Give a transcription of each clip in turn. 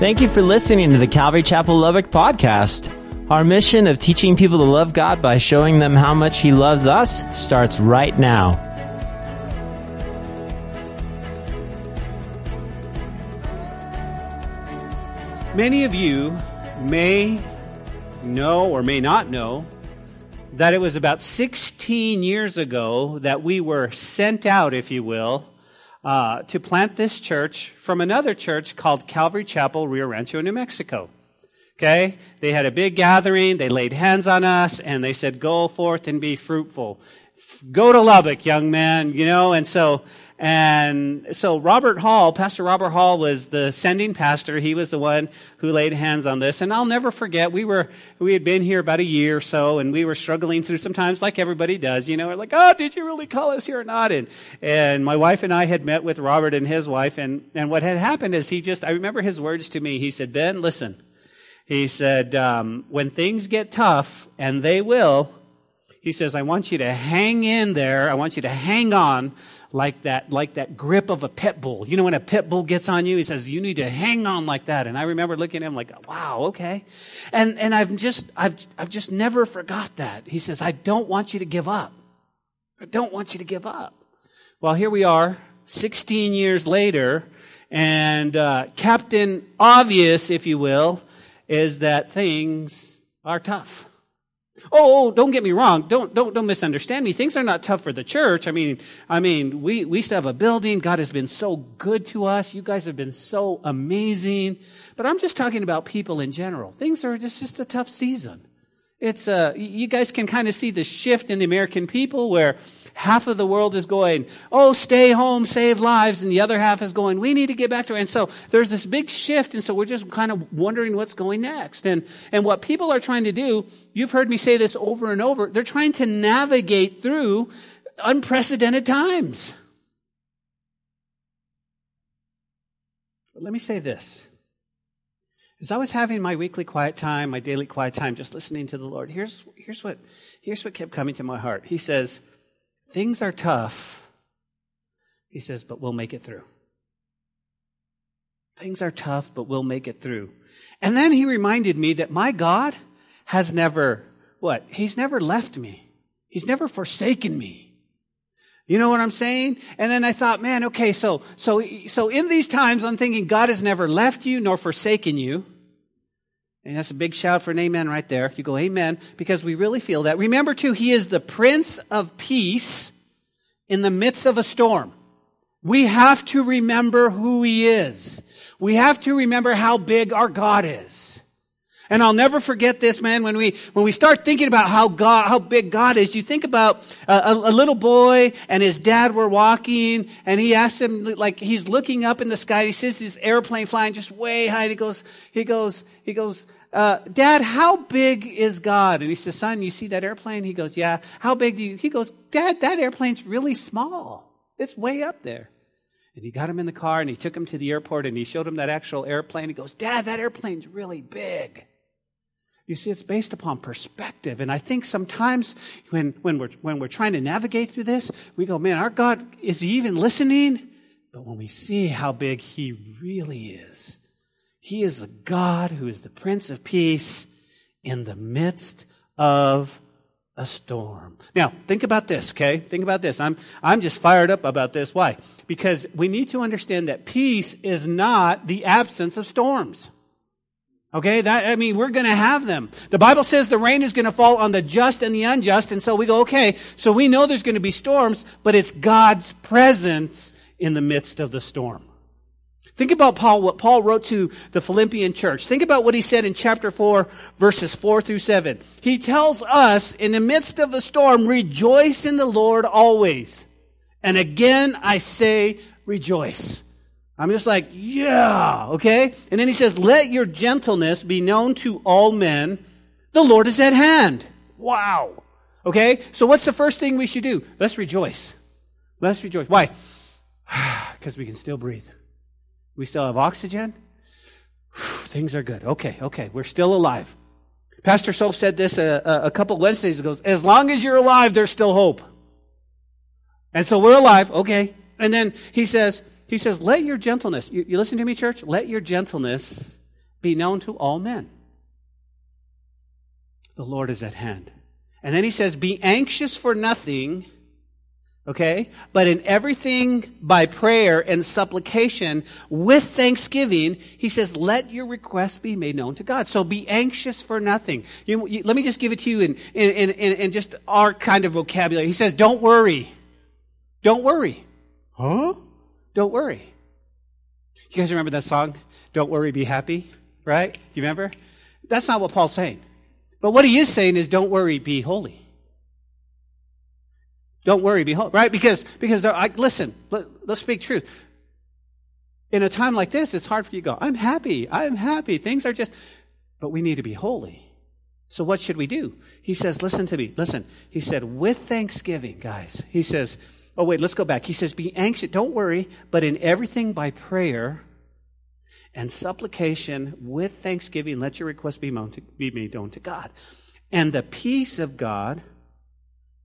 Thank you for listening to the Calvary Chapel Lubbock podcast. Our mission of teaching people to love God by showing them how much He loves us starts right now. Many of you may know or may not know that it was about 16 years ago that we were sent out, if you will, uh, to plant this church from another church called Calvary Chapel, Rio Rancho, New Mexico. Okay? They had a big gathering, they laid hands on us, and they said, Go forth and be fruitful. Go to Lubbock, young man, you know, and so and so Robert Hall, Pastor Robert Hall was the sending pastor. He was the one who laid hands on this. And I'll never forget, we were, we had been here about a year or so and we were struggling through sometimes like everybody does, you know, we're like, oh, did you really call us here or not? And, and my wife and I had met with Robert and his wife and, and what had happened is he just, I remember his words to me. He said, Ben, listen. He said, um, when things get tough, and they will, he says, I want you to hang in there. I want you to hang on like that, like that grip of a pit bull. You know, when a pit bull gets on you, he says, you need to hang on like that. And I remember looking at him like, wow, okay. And, and I've just, I've, I've just never forgot that. He says, I don't want you to give up. I don't want you to give up. Well, here we are, 16 years later, and uh, Captain Obvious, if you will, is that things are tough. Oh, oh, don't get me wrong. Don't, don't, don't misunderstand me. Things are not tough for the church. I mean, I mean, we, we still have a building. God has been so good to us. You guys have been so amazing. But I'm just talking about people in general. Things are just, just a tough season. It's, uh, you guys can kind of see the shift in the American people where half of the world is going, oh, stay home, save lives, and the other half is going, we need to get back to it. And so there's this big shift, and so we're just kind of wondering what's going next. And, and what people are trying to do, you've heard me say this over and over, they're trying to navigate through unprecedented times. But let me say this. As I was having my weekly quiet time, my daily quiet time, just listening to the Lord, here's, here's, what, here's what kept coming to my heart. He says, Things are tough. He says, but we'll make it through. Things are tough, but we'll make it through. And then he reminded me that my God has never, what? He's never left me. He's never forsaken me. You know what I'm saying? And then I thought, man, okay, so, so, so in these times, I'm thinking God has never left you nor forsaken you. And that's a big shout for an amen right there. You go, amen, because we really feel that. Remember, too, he is the Prince of Peace in the midst of a storm. We have to remember who he is. We have to remember how big our God is. And I'll never forget this, man, when we, when we start thinking about how God, how big God is, you think about a, a, little boy and his dad were walking and he asked him, like, he's looking up in the sky. He sees this airplane flying just way high. he goes, he goes, he goes, uh, Dad, how big is God? And he says, Son, you see that airplane? He goes, Yeah. How big do you? He goes, Dad, that airplane's really small. It's way up there. And he got him in the car and he took him to the airport and he showed him that actual airplane. He goes, Dad, that airplane's really big. You see, it's based upon perspective. And I think sometimes when, when, we're, when we're trying to navigate through this, we go, man, our God, is he even listening? But when we see how big he really is, he is a God who is the Prince of Peace in the midst of a storm. Now, think about this, okay? Think about this. I'm, I'm just fired up about this. Why? Because we need to understand that peace is not the absence of storms. Okay, that, I mean, we're gonna have them. The Bible says the rain is gonna fall on the just and the unjust, and so we go, okay, so we know there's gonna be storms, but it's God's presence in the midst of the storm. Think about Paul, what Paul wrote to the Philippian church. Think about what he said in chapter 4, verses 4 through 7. He tells us, in the midst of the storm, rejoice in the Lord always. And again, I say, rejoice. I'm just like, yeah, okay? And then he says, let your gentleness be known to all men. The Lord is at hand. Wow. Okay? So what's the first thing we should do? Let's rejoice. Let's rejoice. Why? Because we can still breathe. We still have oxygen. Things are good. Okay, okay. We're still alive. Pastor Soph said this a, a, a couple Wednesdays ago. As long as you're alive, there's still hope. And so we're alive. Okay. And then he says, he says, let your gentleness, you, you listen to me, church? Let your gentleness be known to all men. The Lord is at hand. And then he says, Be anxious for nothing, okay? But in everything by prayer and supplication with thanksgiving, he says, Let your requests be made known to God. So be anxious for nothing. You, you, let me just give it to you in, in, in, in just our kind of vocabulary. He says, Don't worry. Don't worry. Huh? Don't worry. You guys remember that song? Don't worry, be happy? Right? Do you remember? That's not what Paul's saying. But what he is saying is don't worry, be holy. Don't worry, be holy. Right? Because, because I, listen, let, let's speak truth. In a time like this, it's hard for you to go, I'm happy, I'm happy, things are just, but we need to be holy. So what should we do? He says, listen to me, listen. He said, with thanksgiving, guys. He says, oh wait, let's go back. He says, be anxious, don't worry, but in everything by prayer and supplication with thanksgiving, let your requests be, made known to God. And the peace of God,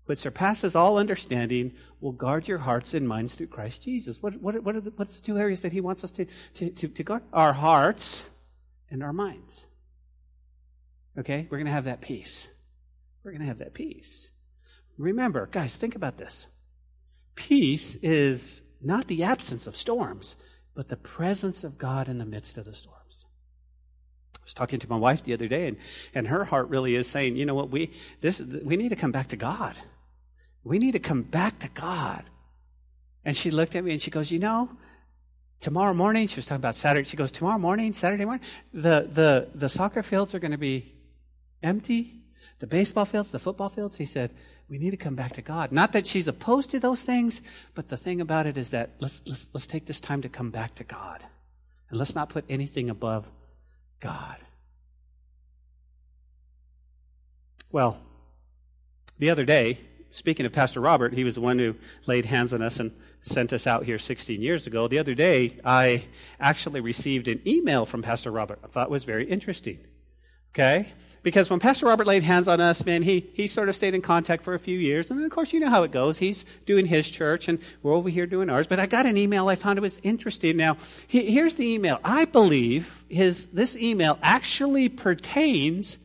which surpasses all understanding, will guard your hearts and minds through Christ Jesus. What, what, what are the, what's the two areas that he wants us to, to, to, to guard? Our hearts and our minds. Okay? We're going to have that peace. We're going to have that peace. Remember, guys, think about this. Peace is not the absence of storms but the presence of God in the midst of the storms. I was talking to my wife the other day, and, and her heart really is saying, you know what, we, this, we need to come back to God. We need to come back to God. And she looked at me and she goes, you know, tomorrow morning, she was talking about Saturday, she goes, tomorrow morning, Saturday morning, the, the, the soccer fields are going to be empty. The baseball fields, the football fields. He said, we need to come back to God. Not that she's opposed to those things, but the thing about it is that let's, let's, let's take this time to come back to God. And let's not put anything above God. Well, the other day, speaking of Pastor Robert, he was the one who laid hands on us and sent us out here 16 years ago. The other day, I actually received an email from Pastor Robert I thought was very interesting. Okay? Because when Pastor Robert laid hands on us, man, he, he sort of stayed in contact for a few years. And of course, you know how it goes. He's doing his church and we're over here doing ours. But I got an email I found it was interesting. Now, he, here's the email. I believe his, this email actually pertains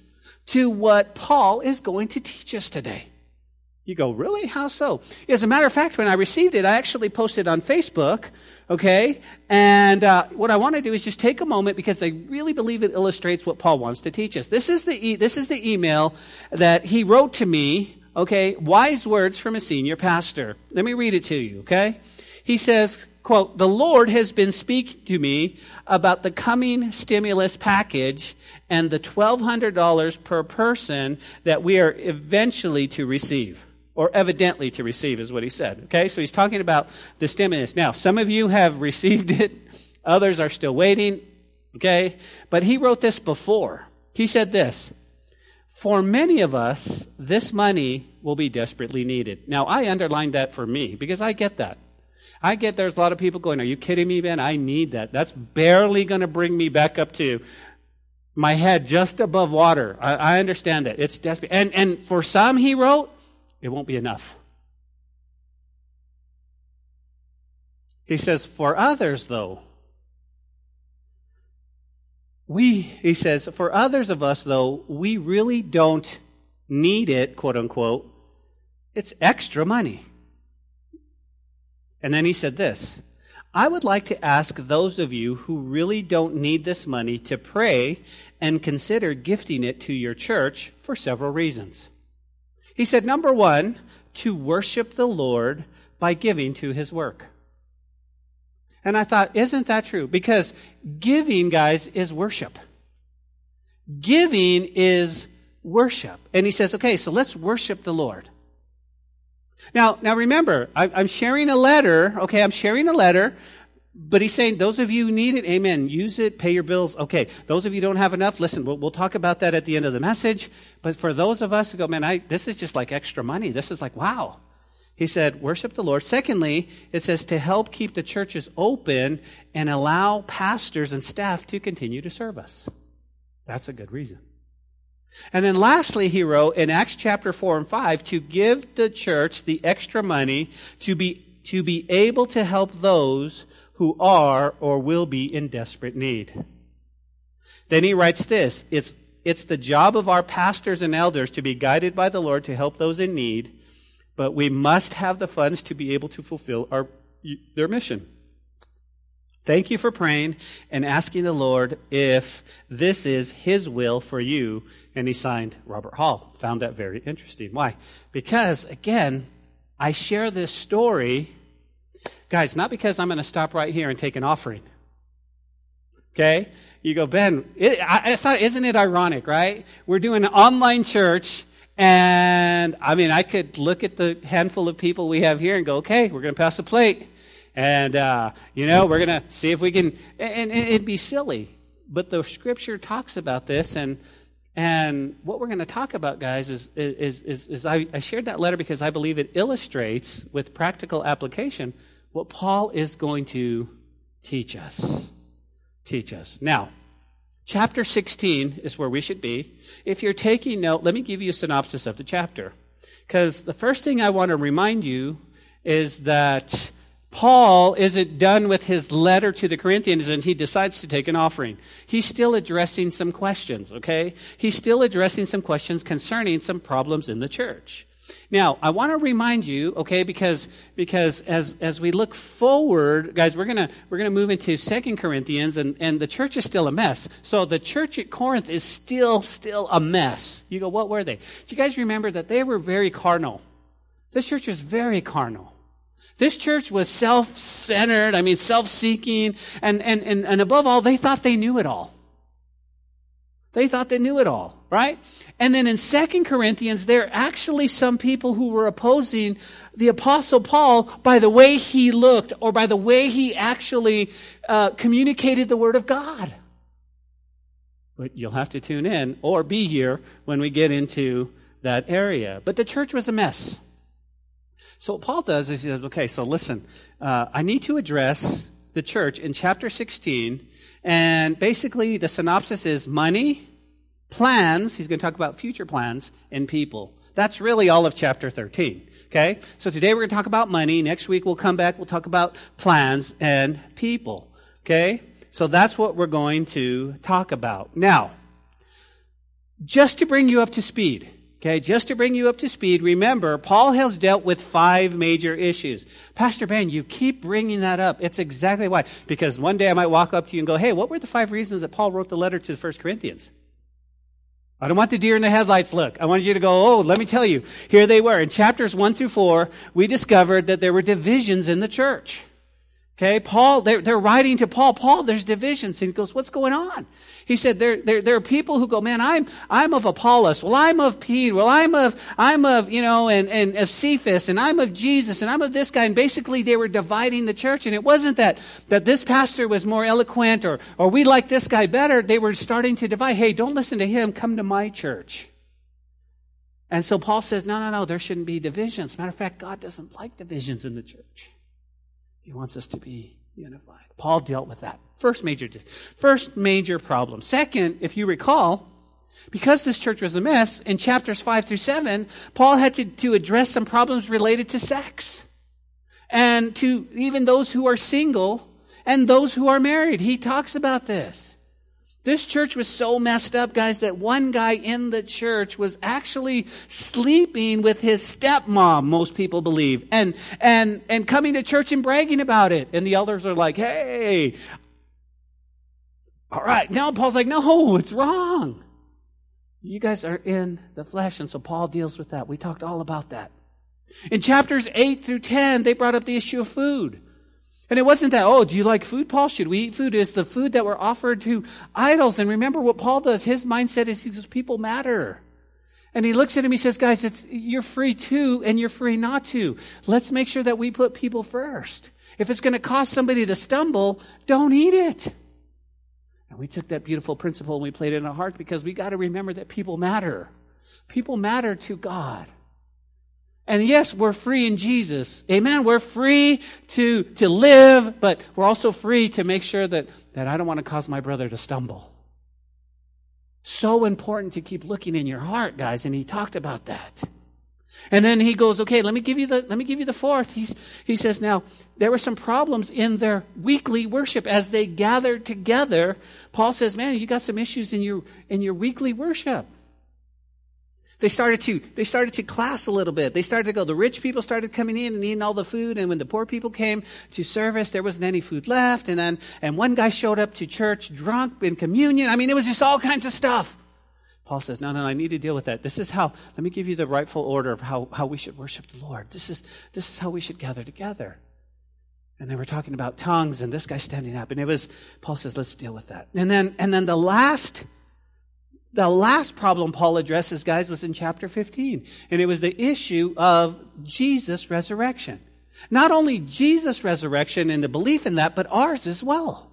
to what Paul is going to teach us today. You go, really? How so? As a matter of fact, when I received it, I actually posted on Facebook, okay? And uh, what I want to do is just take a moment because I really believe it illustrates what Paul wants to teach us. This is the, e- this is the email that he wrote to me, okay? Wise words from a senior pastor. Let me read it to you, okay? He says, quote, the Lord has been speaking to me about the coming stimulus package and the $1,200 per person that we are eventually to receive or evidently to receive is what he said. Okay, so he's talking about the stimulus. Now, some of you have received it, others are still waiting. Okay, but he wrote this before. He said this For many of us, this money will be desperately needed. Now, I underlined that for me because I get that. I get there's a lot of people going, Are you kidding me, Ben? I need that. That's barely going to bring me back up to my head just above water. I, I understand that. It's desperate. And, and for some, he wrote, it won't be enough. He says, for others, though, we, he says, for others of us, though, we really don't need it, quote unquote. It's extra money. And then he said this I would like to ask those of you who really don't need this money to pray and consider gifting it to your church for several reasons. He said, number one, to worship the Lord by giving to his work. And I thought, isn't that true? Because giving, guys, is worship. Giving is worship. And he says, okay, so let's worship the Lord. Now, now remember, I'm sharing a letter, okay, I'm sharing a letter but he's saying, those of you who need it, amen, use it, pay your bills. Okay, those of you don't have enough, listen, we'll, we'll, talk about that at the end of the message. But for those of us who go, man, I, this is just like extra money. This is like, wow. He said, worship the Lord. Secondly, it says to help keep the churches open and allow pastors and staff to continue to serve us. That's a good reason. And then lastly, he wrote in Acts chapter 4 and 5 to give the church the extra money to be, to be able to help those who are or will be in desperate need. Then he writes this it's, it's the job of our pastors and elders to be guided by the Lord to help those in need, but we must have the funds to be able to fulfill our, their mission. Thank you for praying and asking the Lord if this is His will for you. And he signed Robert Hall. Found that very interesting. Why? Because, again, I share this story, guys, not because I'm going to stop right here and take an offering. Okay? You go, Ben, it, I, I thought, isn't it ironic, right? We're doing an online church, and I mean, I could look at the handful of people we have here and go, okay, we're going to pass a plate. And, uh, you know, we're going to see if we can, and, and it'd be silly. But the scripture talks about this, and and what we're going to talk about, guys, is, is, is, is I, I, shared that letter because I believe it illustrates with practical application what Paul is going to teach us teach us. Now, chapter 16 is where we should be. If you're taking note, let me give you a synopsis of the chapter. Because the first thing I want to remind you is that Paul isn't done with his letter to the Corinthians and he decides to take an offering. He's still addressing some questions, okay? He's still addressing some questions concerning some problems in the church. Now, I want to remind you, okay, because, because as, as we look forward, guys, we're gonna, we're gonna move into Second Corinthians and, and the church is still a mess. So the church at Corinth is still, still a mess. You go, what were they? Do you guys remember that they were very carnal? This church was very carnal. This church was self-centered, I mean, self-seeking, and, and, and, and above all, they thought they knew it all. They thought they knew it all, right? And then in Second Corinthians, there are actually some people who were opposing the Apostle Paul by the way he looked or by the way he actually uh, communicated the Word of God. But you'll have to tune in or be here when we get into that area. But the church was a mess. So what Paul does is he says, okay, so listen, uh, I need to address the church in chapter 16 and basically, the synopsis is money, plans, he's going to talk about future plans, and people. That's really all of chapter 13. Okay? So today we're going to talk about money. Next week we'll come back, we'll talk about plans and people. Okay? So that's what we're going to talk about. Now, just to bring you up to speed, Okay, just to bring you up to speed, remember, Paul has dealt with five major issues. Pastor Ben, you keep bringing that up. It's exactly why. Because one day I might walk up to you and go, hey, what were the five reasons that Paul wrote the letter to the First Corinthians? I don't want the deer in the headlights look. I wanted you to go, oh, let me tell you. Here they were. In chapters one through four, we discovered that there were divisions in the church. Okay, Paul, they're, they're writing to Paul, Paul, there's divisions. And he goes, what's going on? He said, there, there, there are people who go, man, I'm, I'm of Apollos. Well, I'm of Peter. Well, I'm of, I'm of, you know, and, and of Cephas, and I'm of Jesus, and I'm of this guy. And basically they were dividing the church. And it wasn't that, that this pastor was more eloquent or, or we like this guy better. They were starting to divide. Hey, don't listen to him. Come to my church. And so Paul says, no, no, no, there shouldn't be divisions. Matter of fact, God doesn't like divisions in the church. He wants us to be unified. Paul dealt with that. First major, first major problem. Second, if you recall, because this church was a mess, in chapters 5 through 7, Paul had to, to address some problems related to sex. And to even those who are single and those who are married. He talks about this. This church was so messed up, guys, that one guy in the church was actually sleeping with his stepmom, most people believe, and, and, and coming to church and bragging about it. And the elders are like, hey, all right. Now Paul's like, no, it's wrong. You guys are in the flesh. And so Paul deals with that. We talked all about that. In chapters 8 through 10, they brought up the issue of food. And it wasn't that, oh, do you like food, Paul? Should we eat food? It's the food that we're offered to idols. And remember what Paul does. His mindset is he says, people matter. And he looks at him, he says, guys, it's, you're free to and you're free not to. Let's make sure that we put people first. If it's going to cause somebody to stumble, don't eat it. And we took that beautiful principle and we played it in our heart because we got to remember that people matter. People matter to God. And yes, we're free in Jesus. Amen. We're free to, to live, but we're also free to make sure that, that I don't want to cause my brother to stumble. So important to keep looking in your heart, guys, and he talked about that. And then he goes, okay, let me give you the, let me give you the fourth. He's, he says, now, there were some problems in their weekly worship as they gathered together. Paul says, man, you got some issues in your, in your weekly worship. They started to, they started to class a little bit. They started to go, the rich people started coming in and eating all the food. And when the poor people came to service, there wasn't any food left. And then, and one guy showed up to church drunk in communion. I mean, it was just all kinds of stuff. Paul says, no, no, I need to deal with that. This is how, let me give you the rightful order of how, how we should worship the Lord. This is, this is how we should gather together. And they were talking about tongues and this guy standing up. And it was, Paul says, let's deal with that. And then, and then the last the last problem Paul addresses, guys, was in chapter 15. And it was the issue of Jesus' resurrection. Not only Jesus' resurrection and the belief in that, but ours as well.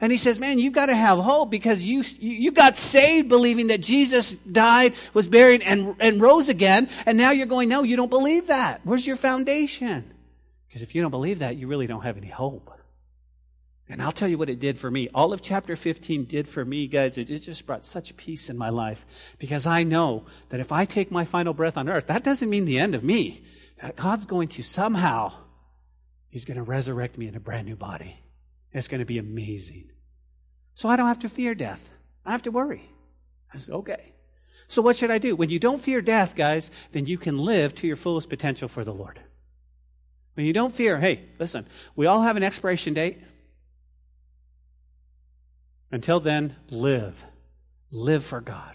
And he says, man, you've got to have hope because you, you got saved believing that Jesus died, was buried, and, and rose again. And now you're going, no, you don't believe that. Where's your foundation? Because if you don't believe that, you really don't have any hope. And I'll tell you what it did for me. All of chapter 15 did for me, guys, it just brought such peace in my life because I know that if I take my final breath on earth, that doesn't mean the end of me. God's going to somehow, He's going to resurrect me in a brand new body. It's going to be amazing. So I don't have to fear death. I have to worry. I said, okay. So what should I do? When you don't fear death, guys, then you can live to your fullest potential for the Lord. When you don't fear, hey, listen, we all have an expiration date. Until then, live. Live for God.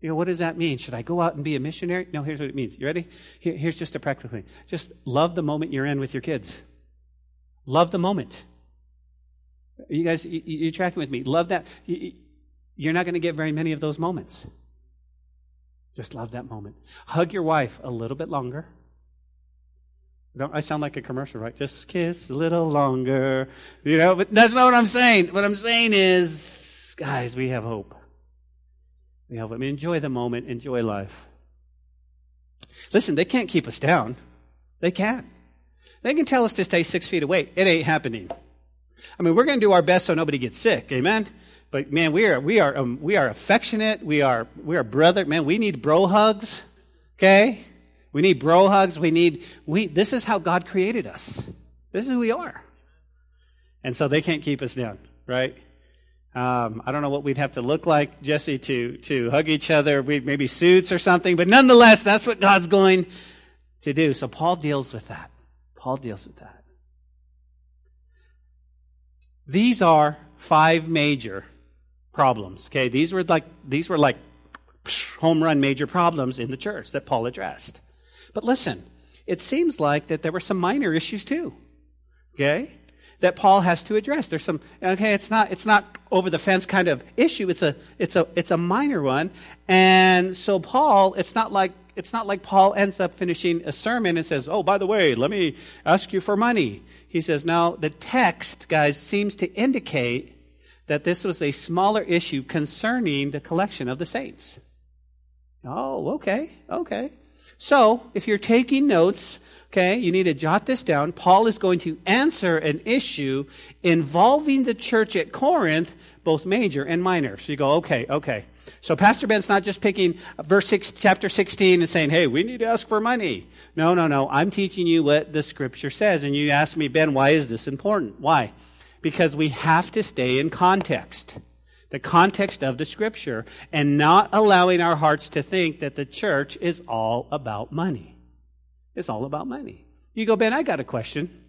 You know, what does that mean? Should I go out and be a missionary? No, here's what it means. You ready? here's just a practical thing. Just love the moment you're in with your kids. Love the moment. You guys, you, are tracking with me. Love that. you're not going to get very many of those moments. Just love that moment. Hug your wife a little bit longer. Don't I sound like a commercial, right? Just kiss a little longer. You know, but that's not what I'm saying. What I'm saying is, guys, we have hope. We have hope. I mean, enjoy the moment, enjoy life. Listen, they can't keep us down. They can't. They can tell us to stay six feet away. It ain't happening. I mean, we're going to do our best so nobody gets sick. Amen. But man, we are we are um, we are affectionate. We are we are brother. Man, we need bro hugs. Okay. We need bro hugs. We need, we, this is how God created us. This is who we are. And so they can't keep us down, right? Um, I don't know what we'd have to look like, Jesse, to, to hug each other. We maybe suits or something, but nonetheless, that's what God's going to do. So Paul deals with that. Paul deals with that. These are five major problems. Okay, these were like these were like home run major problems in the church that Paul addressed. But listen, it seems like that there were some minor issues too. Okay? That Paul has to address. There's some okay, it's not it's not over the fence kind of issue. It's a it's a it's a minor one. And so Paul, it's not like it's not like Paul ends up finishing a sermon and says, "Oh, by the way, let me ask you for money." He says, "Now, the text, guys, seems to indicate that this was a smaller issue concerning the collection of the saints." Oh, okay. Okay. So, if you're taking notes, okay, you need to jot this down. Paul is going to answer an issue involving the church at Corinth, both major and minor. So you go, okay, okay. So Pastor Ben's not just picking verse six, chapter 16 and saying, hey, we need to ask for money. No, no, no. I'm teaching you what the scripture says. And you ask me, Ben, why is this important? Why? Because we have to stay in context the context of the scripture and not allowing our hearts to think that the church is all about money. It's all about money. You go, Ben, I got a question.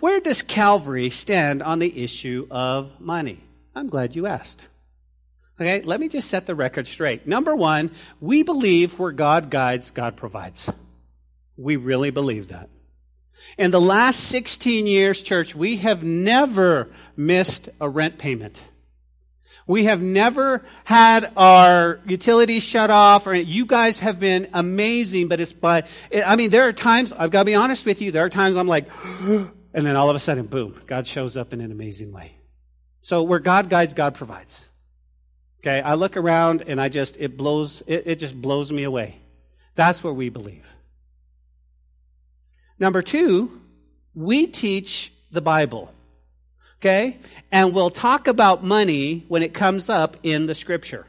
Where does Calvary stand on the issue of money? I'm glad you asked. Okay, let me just set the record straight. Number one, we believe where God guides, God provides. We really believe that. In the last 16 years, church, we have never missed a rent payment. We have never had our utilities shut off or you guys have been amazing, but it's by, I mean, there are times, I've got to be honest with you, there are times I'm like, and then all of a sudden, boom, God shows up in an amazing way. So where God guides, God provides. Okay, I look around and I just, it blows, it, it just blows me away. That's what we believe. Number two, we teach the Bible. Okay? And we'll talk about money when it comes up in the scripture.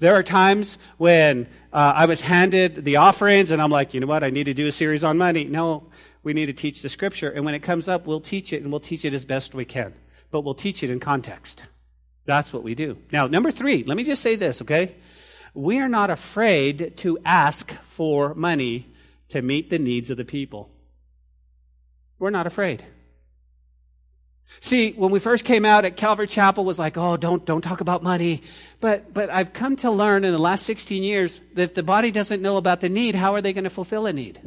There are times when uh, I was handed the offerings and I'm like, you know what? I need to do a series on money. No, we need to teach the scripture. And when it comes up, we'll teach it and we'll teach it as best we can. But we'll teach it in context. That's what we do. Now, number three, let me just say this, okay? We are not afraid to ask for money to meet the needs of the people. We're not afraid. See, when we first came out at Calvary Chapel was like, oh, don't, don't talk about money. But, but I've come to learn in the last 16 years that if the body doesn't know about the need, how are they going to fulfill a need?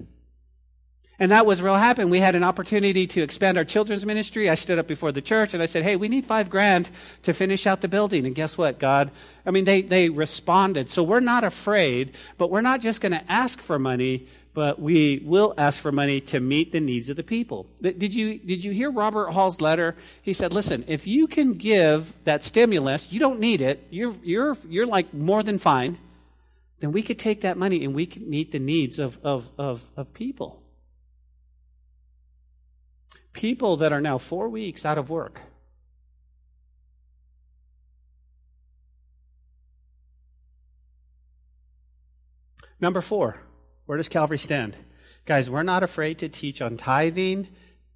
And that was real happen. We had an opportunity to expand our children's ministry. I stood up before the church and I said, Hey, we need five grand to finish out the building. And guess what, God? I mean, they, they responded. So we're not afraid, but we're not just going to ask for money but we will ask for money to meet the needs of the people. Did you, did you hear Robert Hall's letter? He said, listen, if you can give that stimulus, you don't need it, you're, you're, you're like more than fine, then we could take that money and we could meet the needs of, of, of, of people. People that are now four weeks out of work. Number four, where does Calvary stand? Guys, we're not afraid to teach on tithing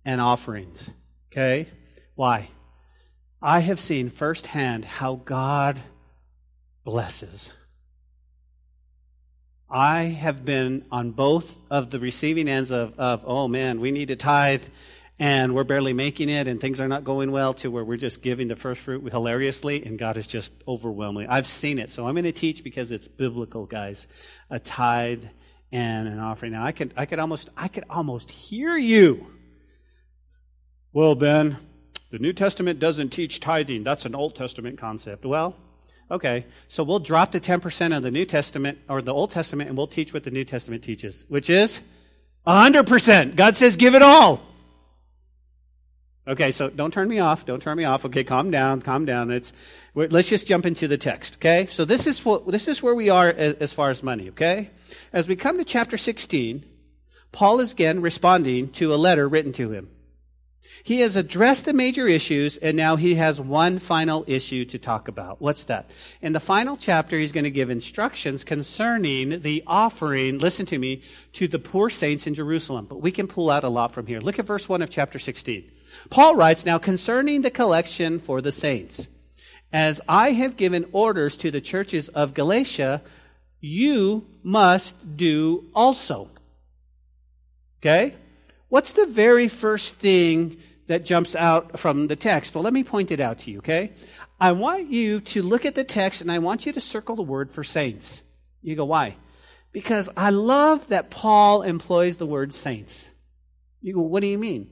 and offerings. Okay? Why? I have seen firsthand how God blesses. I have been on both of the receiving ends of, of, oh man, we need to tithe and we're barely making it and things are not going well to where we're just giving the first fruit hilariously and God is just overwhelming. I've seen it. So I'm going to teach because it's biblical, guys. A tithe and an offering. Now I could I could almost I could almost hear you. Well, Ben, the New Testament doesn't teach tithing. That's an Old Testament concept. Well, okay. So we'll drop the 10% of the New Testament or the Old Testament and we'll teach what the New Testament teaches, which is 100%. God says give it all. Okay, so don't turn me off. Don't turn me off. Okay, calm down. Calm down. It's let's just jump into the text. Okay, so this is what this is where we are as far as money. Okay, as we come to chapter 16, Paul is again responding to a letter written to him. He has addressed the major issues, and now he has one final issue to talk about. What's that? In the final chapter, he's going to give instructions concerning the offering, listen to me, to the poor saints in Jerusalem. But we can pull out a lot from here. Look at verse 1 of chapter 16. Paul writes, Now concerning the collection for the saints, as I have given orders to the churches of Galatia, you must do also. Okay? What's the very first thing that jumps out from the text? Well, let me point it out to you, okay? I want you to look at the text and I want you to circle the word for saints. You go, why? Because I love that Paul employs the word saints. You go, what do you mean?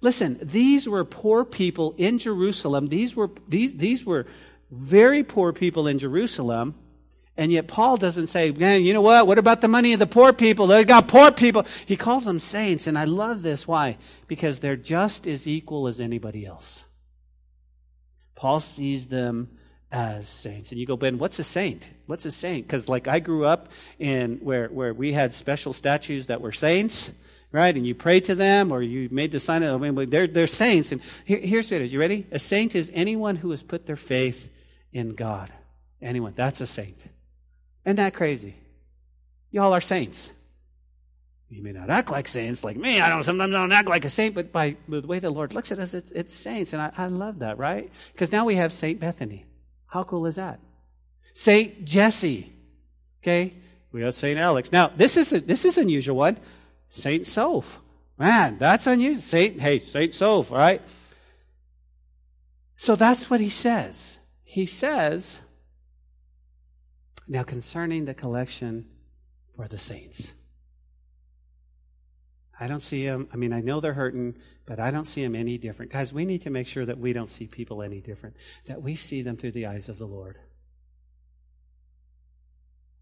Listen, these were poor people in Jerusalem. These were, these, these were very poor people in Jerusalem. And yet Paul doesn't say, man, you know what? What about the money of the poor people? They got poor people. He calls them saints. And I love this. Why? Because they're just as equal as anybody else. Paul sees them as saints. And you go, Ben, what's a saint? What's a saint? Because like I grew up in where, where we had special statues that were saints right? And you pray to them or you made the sign of, the mean, they're, they're saints. And here, here's what it is. You ready? A saint is anyone who has put their faith in God. Anyone. That's a saint. Isn't that crazy? Y'all are saints. You may not act like saints, like me. I don't sometimes I don't act like a saint, but by the way the Lord looks at us, it's, it's saints. And I, I love that, right? Because now we have Saint Bethany. How cool is that? Saint Jesse. Okay? We have Saint Alex. Now, this is a, this is an unusual one. Saint Soph. Man, that's unusual. Saint, hey, Saint Soph, right? So that's what he says. He says, now concerning the collection for the saints. I don't see them. I mean, I know they're hurting, but I don't see them any different. Guys, we need to make sure that we don't see people any different, that we see them through the eyes of the Lord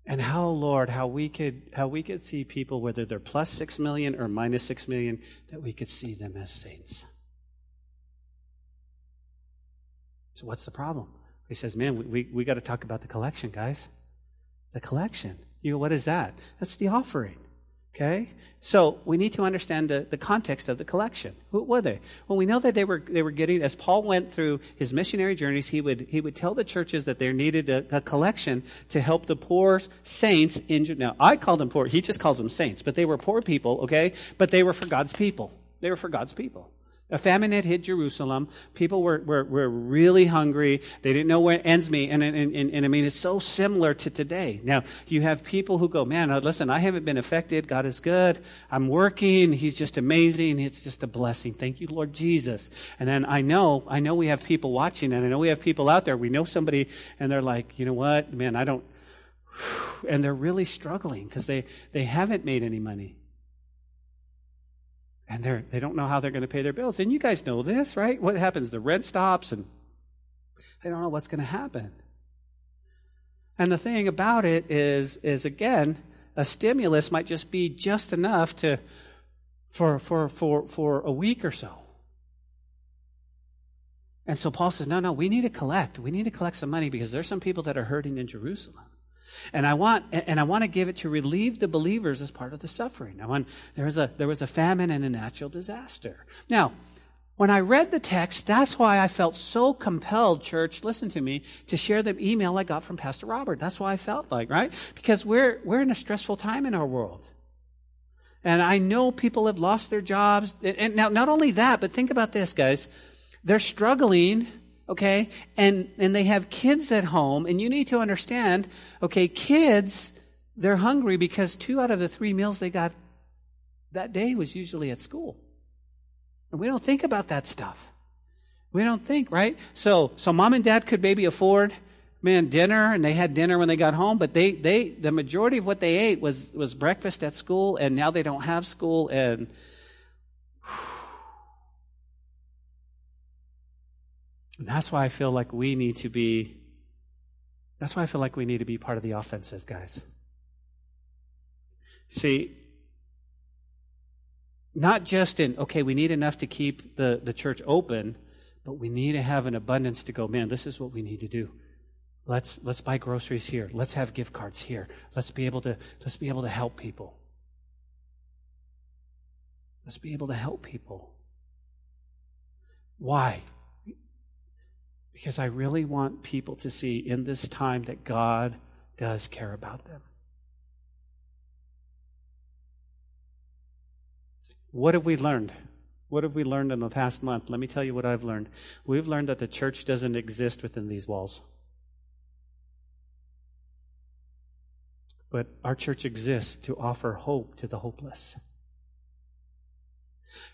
and how lord how we could how we could see people whether they're plus six million or minus six million that we could see them as saints. So what's the problem? He says man we, we, we got to talk about the collection guys. The collection. You know what is that? That's the offering Okay? So we need to understand the, the context of the collection. Who were they? Well, we know that they were, they were getting, as Paul went through his missionary journeys, he would, he would tell the churches that there needed a, a collection to help the poor saints in, now I call them poor, he just calls them saints, but they were poor people, okay? But they were for God's people. They were for God's people. A famine had hit Jerusalem. People were, were, were really hungry. They didn't know where ends meet. And, and, and, and, I mean, it's so similar to today. Now, you have people who go, man, uh, listen, I haven't been affected. God is good. I'm working. He's just amazing. It's just a blessing. Thank you, Lord Jesus. And then I know, I know we have people watching and I know we have people out there. We know somebody and they're like, you know what? Man, I don't, and they're really struggling because they, they haven't made any money and they're they don't know how they're going to pay their bills. And you guys know this, right? What happens? The rent stops, and they don't know what's going to happen. And the thing about it is, is again, a stimulus might just be just enough to for for for for a week or so. And so Paul says, no, no, we need to collect. We need to collect some money because there's some people that are hurting in Jerusalem. And I want, and I want to give it to relieve the believers as part of the suffering. I want, there was a, there was a famine and a natural disaster. Now, when I read the text, that's why I felt so compelled, church, listen to me, to share the email I got from Pastor Robert. That's why I felt like, right? Because we're, we're in a stressful time in our world. And I know people have lost their jobs. And now, not only that, but think about this, guys. They're struggling okay? And, and they have kids at home, and you need to understand, okay, kids, they're hungry because two out of the three meals they got that day was usually at school. And we don't think about that stuff. We don't think, right? So, so mom and dad could maybe afford, man, dinner, and they had dinner when they got home, but they, they, the majority of what they ate was, was breakfast at school, and now they don't have school, and, And that's why I feel like we need to be, that's why I feel like we need to be part of the offensive, guys. See, not just in, okay, we need enough to keep the, the church open, but we need to have an abundance to go, man, this is what we need to do. Let's, let's buy groceries here. Let's have gift cards here. Let's be able to, let's be able to help people. Let's be able to help people. Why? Because I really want people to see in this time that God does care about them. What have we learned? What have we learned in the past month? Let me tell you what I've learned. We've learned that the church doesn't exist within these walls. But our church exists to offer hope to the hopeless,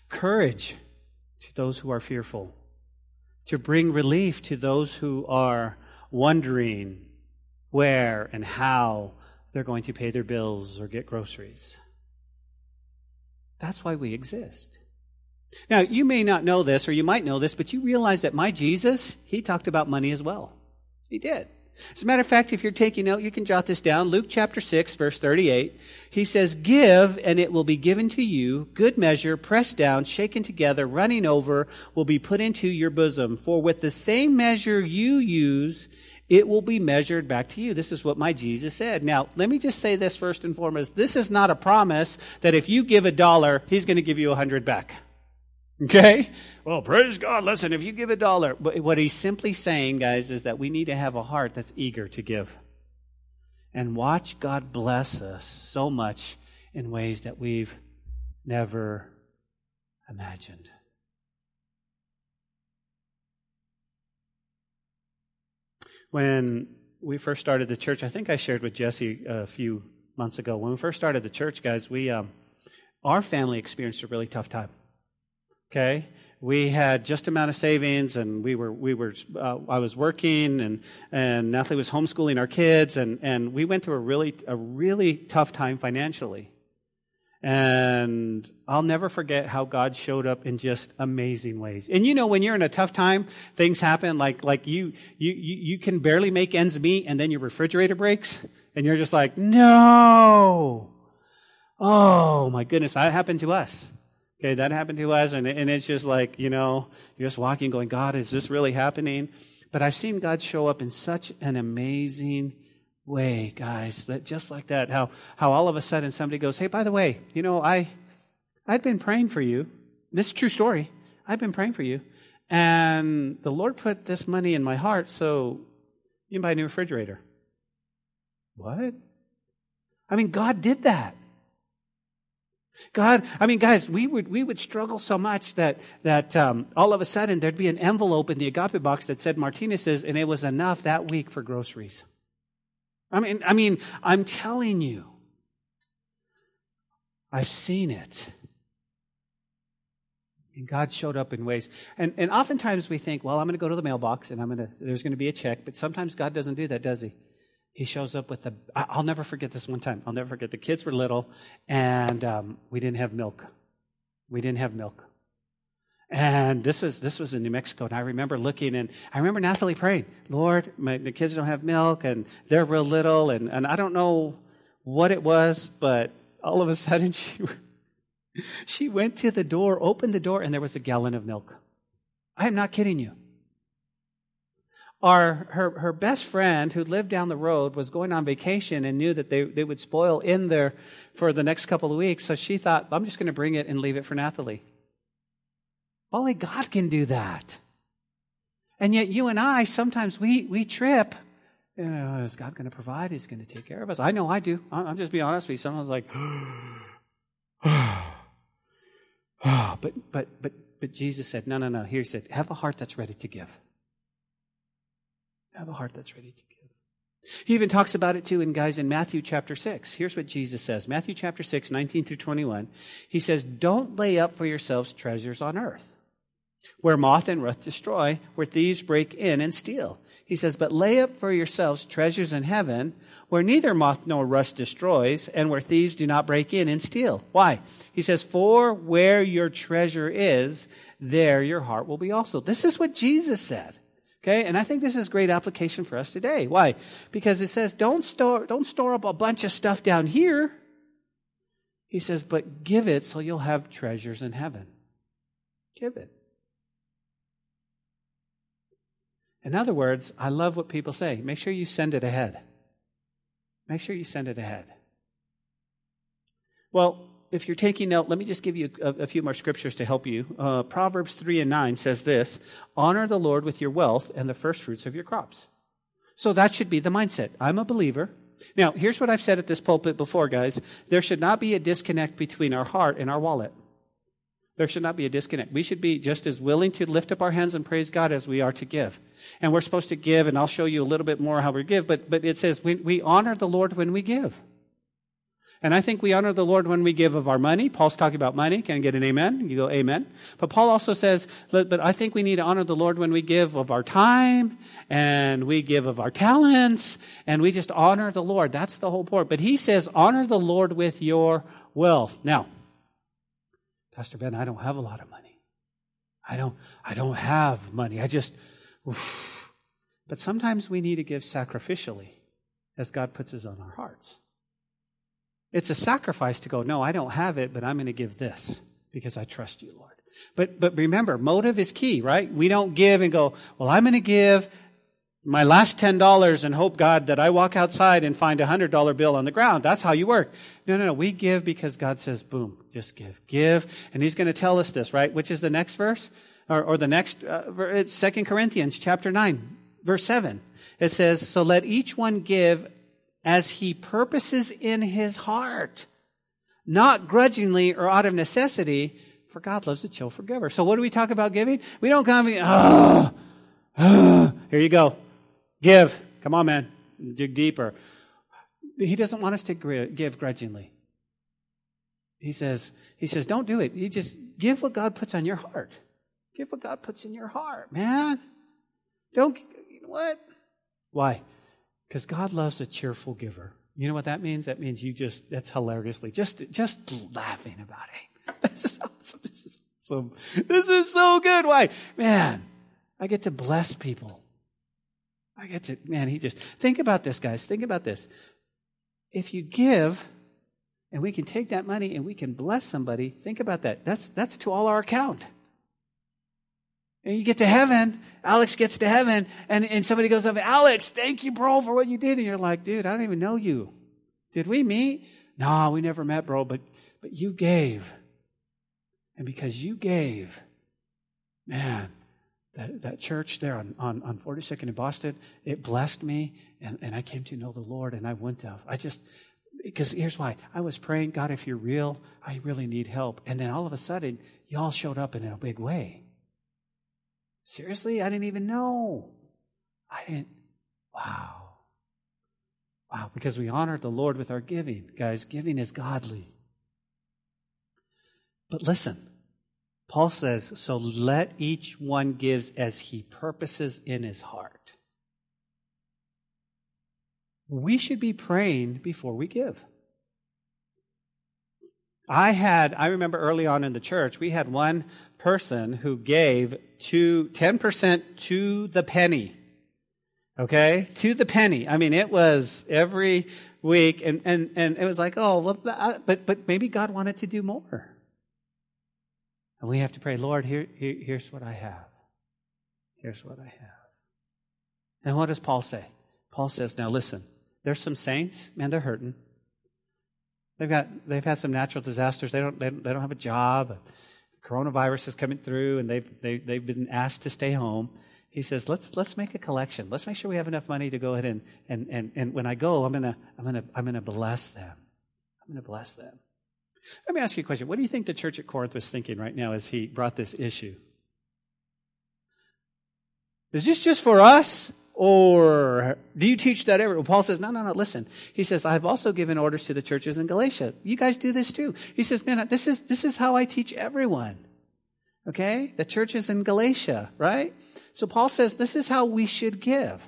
courage to those who are fearful, to bring relief to those who are wondering where and how they're going to pay their bills or get groceries. That's why we exist. Now, you may not know this, or you might know this, but you realize that my Jesus, he talked about money as well. He did. As a matter of fact, if you're taking note, you can jot this down. Luke chapter 6, verse 38. He says, Give, and it will be given to you. Good measure, pressed down, shaken together, running over, will be put into your bosom. For with the same measure you use, it will be measured back to you. This is what my Jesus said. Now, let me just say this first and foremost. This is not a promise that if you give a dollar, he's going to give you a hundred back. Okay? Well, praise God. Listen, if you give a dollar, what he's simply saying, guys, is that we need to have a heart that's eager to give. And watch God bless us so much in ways that we've never imagined. When we first started the church, I think I shared with Jesse a few months ago. When we first started the church, guys, we um, our family experienced a really tough time. Okay? We had just amount of savings, and we were we were. Uh, I was working, and and Natalie was homeschooling our kids, and and we went through a really a really tough time financially. And I'll never forget how God showed up in just amazing ways. And you know, when you're in a tough time, things happen like, like you, you, you can barely make ends meet and then your refrigerator breaks and you're just like, no. Oh my goodness, that happened to us. Okay, that happened to us, and, and it's just like, you know, you're just walking going, God, is this really happening? But I've seen God show up in such an amazing way, guys, that just like that, how, how all of a sudden somebody goes, Hey, by the way, you know, I, I'd been praying for you. This is true story. I've been praying for you. And the Lord put this money in my heart, so you can buy a new refrigerator. What? I mean, God did that. God, I mean, guys, we would we would struggle so much that that um, all of a sudden there'd be an envelope in the agape box that said Martinez's, and it was enough that week for groceries. I mean, I mean, I'm telling you, I've seen it. And God showed up in ways. And, and oftentimes we think, well, I'm going to go to the mailbox and I'm going to, there's going to be a check. But sometimes God doesn't do that, does he? He shows up with a, I'll never forget this one time. I'll never forget. The kids were little and um, we didn't have milk. We didn't have milk. And this was, this was in New Mexico. And I remember looking and I remember Nathalie praying, Lord, my, the kids don't have milk and they're real little. And, and I don't know what it was, but all of a sudden she, she went to the door, opened the door, and there was a gallon of milk. I am not kidding you. Our, her, her best friend who lived down the road was going on vacation and knew that they, they would spoil in there for the next couple of weeks. So she thought, I'm just going to bring it and leave it for Nathalie. Only God can do that. And yet you and I, sometimes we, we trip. Is God going to provide? He's going to take care of us. I know I do. I'm just be honest with you. Someone's like, but, but, but, but Jesus said, no, no, no. Here he said, have a heart that's ready to give. Have a heart that's ready to give. He even talks about it too in guys in Matthew chapter 6. Here's what Jesus says. Matthew chapter 6, 19 through 21. He says, don't lay up for yourselves treasures on earth where moth and rust destroy, where thieves break in and steal. He says, but lay up for yourselves treasures in heaven where neither moth nor rust destroys, and where thieves do not break in and steal. Why? He says, For where your treasure is, there your heart will be also. This is what Jesus said. Okay, and I think this is great application for us today. Why? Because it says, don't store, don't store up a bunch of stuff down here. He says, but give it so you'll have treasures in heaven. Give it. In other words, I love what people say. Make sure you send it ahead. Make sure you send it ahead. Well, if you're taking note, let me just give you a, a few more scriptures to help you. Uh, Proverbs 3 and 9 says this Honor the Lord with your wealth and the first fruits of your crops. So that should be the mindset. I'm a believer. Now, here's what I've said at this pulpit before, guys. There should not be a disconnect between our heart and our wallet. There should not be a disconnect. We should be just as willing to lift up our hands and praise God as we are to give. And we're supposed to give, and I'll show you a little bit more how we give, but, but it says we, we honor the Lord when we give. And I think we honor the Lord when we give of our money. Paul's talking about money. Can I get an amen? You go, amen. But Paul also says, but I think we need to honor the Lord when we give of our time and we give of our talents and we just honor the Lord. That's the whole point. But he says, honor the Lord with your wealth. Now, Pastor Ben, I don't have a lot of money. I don't, I don't have money. I just, oof. but sometimes we need to give sacrificially as God puts it on our hearts. It's a sacrifice to go, no, I don't have it, but I'm going to give this because I trust you, Lord. But, but remember, motive is key, right? We don't give and go, well, I'm going to give my last $10 and hope God that I walk outside and find a $100 bill on the ground. That's how you work. No, no, no. We give because God says, boom, just give, give. And he's going to tell us this, right? Which is the next verse or, or the next, uh, it's 2 Corinthians chapter 9, verse 7. It says, so let each one give as he purposes in his heart, not grudgingly or out of necessity, for God loves a chill forgiver. So what do we talk about giving? We don't come, oh, oh, here you go. Give. Come on, man. Dig deeper. He doesn't want us to give grudgingly. He says, he says, don't do it. He just give what God puts on your heart. Give what God puts in your heart, man. Don't, you know what? Why? Because God loves a cheerful giver. You know what that means? That means you just, that's hilariously, just, just laughing about it. This is awesome. This is awesome. This is so good. Why? Man, I get to bless people. I get to, man, he just, think about this, guys. Think about this. If you give, and we can take that money and we can bless somebody, think about that. That's, that's to all our account. And you get to heaven, Alex gets to heaven, and, and somebody goes up, Alex, thank you, bro, for what you did. And you're like, dude, I don't even know you. Did we meet? No, we never met, bro, but, but you gave. And because you gave, man, that, that church there on, on, on 42nd in Boston, it blessed me, and, and I came to know the Lord, and I went to, I just, because here's why. I was praying, God, if you're real, I really need help. And then all of a sudden, y'all showed up in a big way. Seriously? I didn't even know. I didn't. Wow. Wow. Because we honor the Lord with our giving. Guys, giving is godly. But listen, Paul says, so let each one gives as he purposes in his heart. We should be praying before we give. I had, I remember early on in the church, we had one person who gave to 10% to the penny. Okay? To the penny. I mean, it was every week, and, and, and it was like, oh, well, but, but maybe God wanted to do more. And we have to pray, Lord, here, here, here's what I have. Here's what I have. And what does Paul say? Paul says, now listen, there's some saints, man, they're hurting. They've got they've had some natural disasters. They don't they, they don't have a job. Coronavirus is coming through, and they've they, they've been asked to stay home. He says, let's let's make a collection. Let's make sure we have enough money to go ahead and and and, and when I go, I'm gonna I'm gonna I'm gonna bless them. I'm gonna bless them. Let me ask you a question. What do you think the church at Corinth was thinking right now as he brought this issue? Is this just for us? Or do you teach that everywhere? Well, Paul says, no, no, no, listen. He says, I've also given orders to the churches in Galatia. You guys do this too. He says, man, this is, this is how I teach everyone. Okay? The churches in Galatia, right? So Paul says, this is how we should give.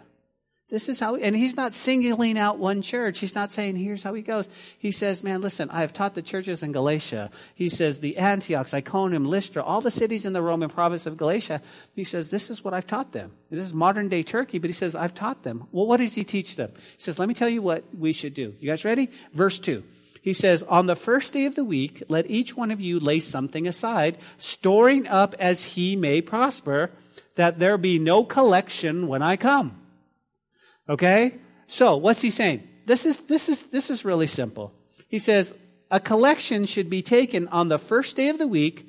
This is how, and he's not singling out one church. He's not saying, here's how he goes. He says, man, listen, I have taught the churches in Galatia. He says, the Antioch, Iconium, Lystra, all the cities in the Roman province of Galatia. He says, this is what I've taught them. This is modern day Turkey, but he says, I've taught them. Well, what does he teach them? He says, let me tell you what we should do. You guys ready? Verse 2. He says, On the first day of the week, let each one of you lay something aside, storing up as he may prosper, that there be no collection when I come. Okay? So, what's he saying? This is, this is, this is really simple. He says, a collection should be taken on the first day of the week,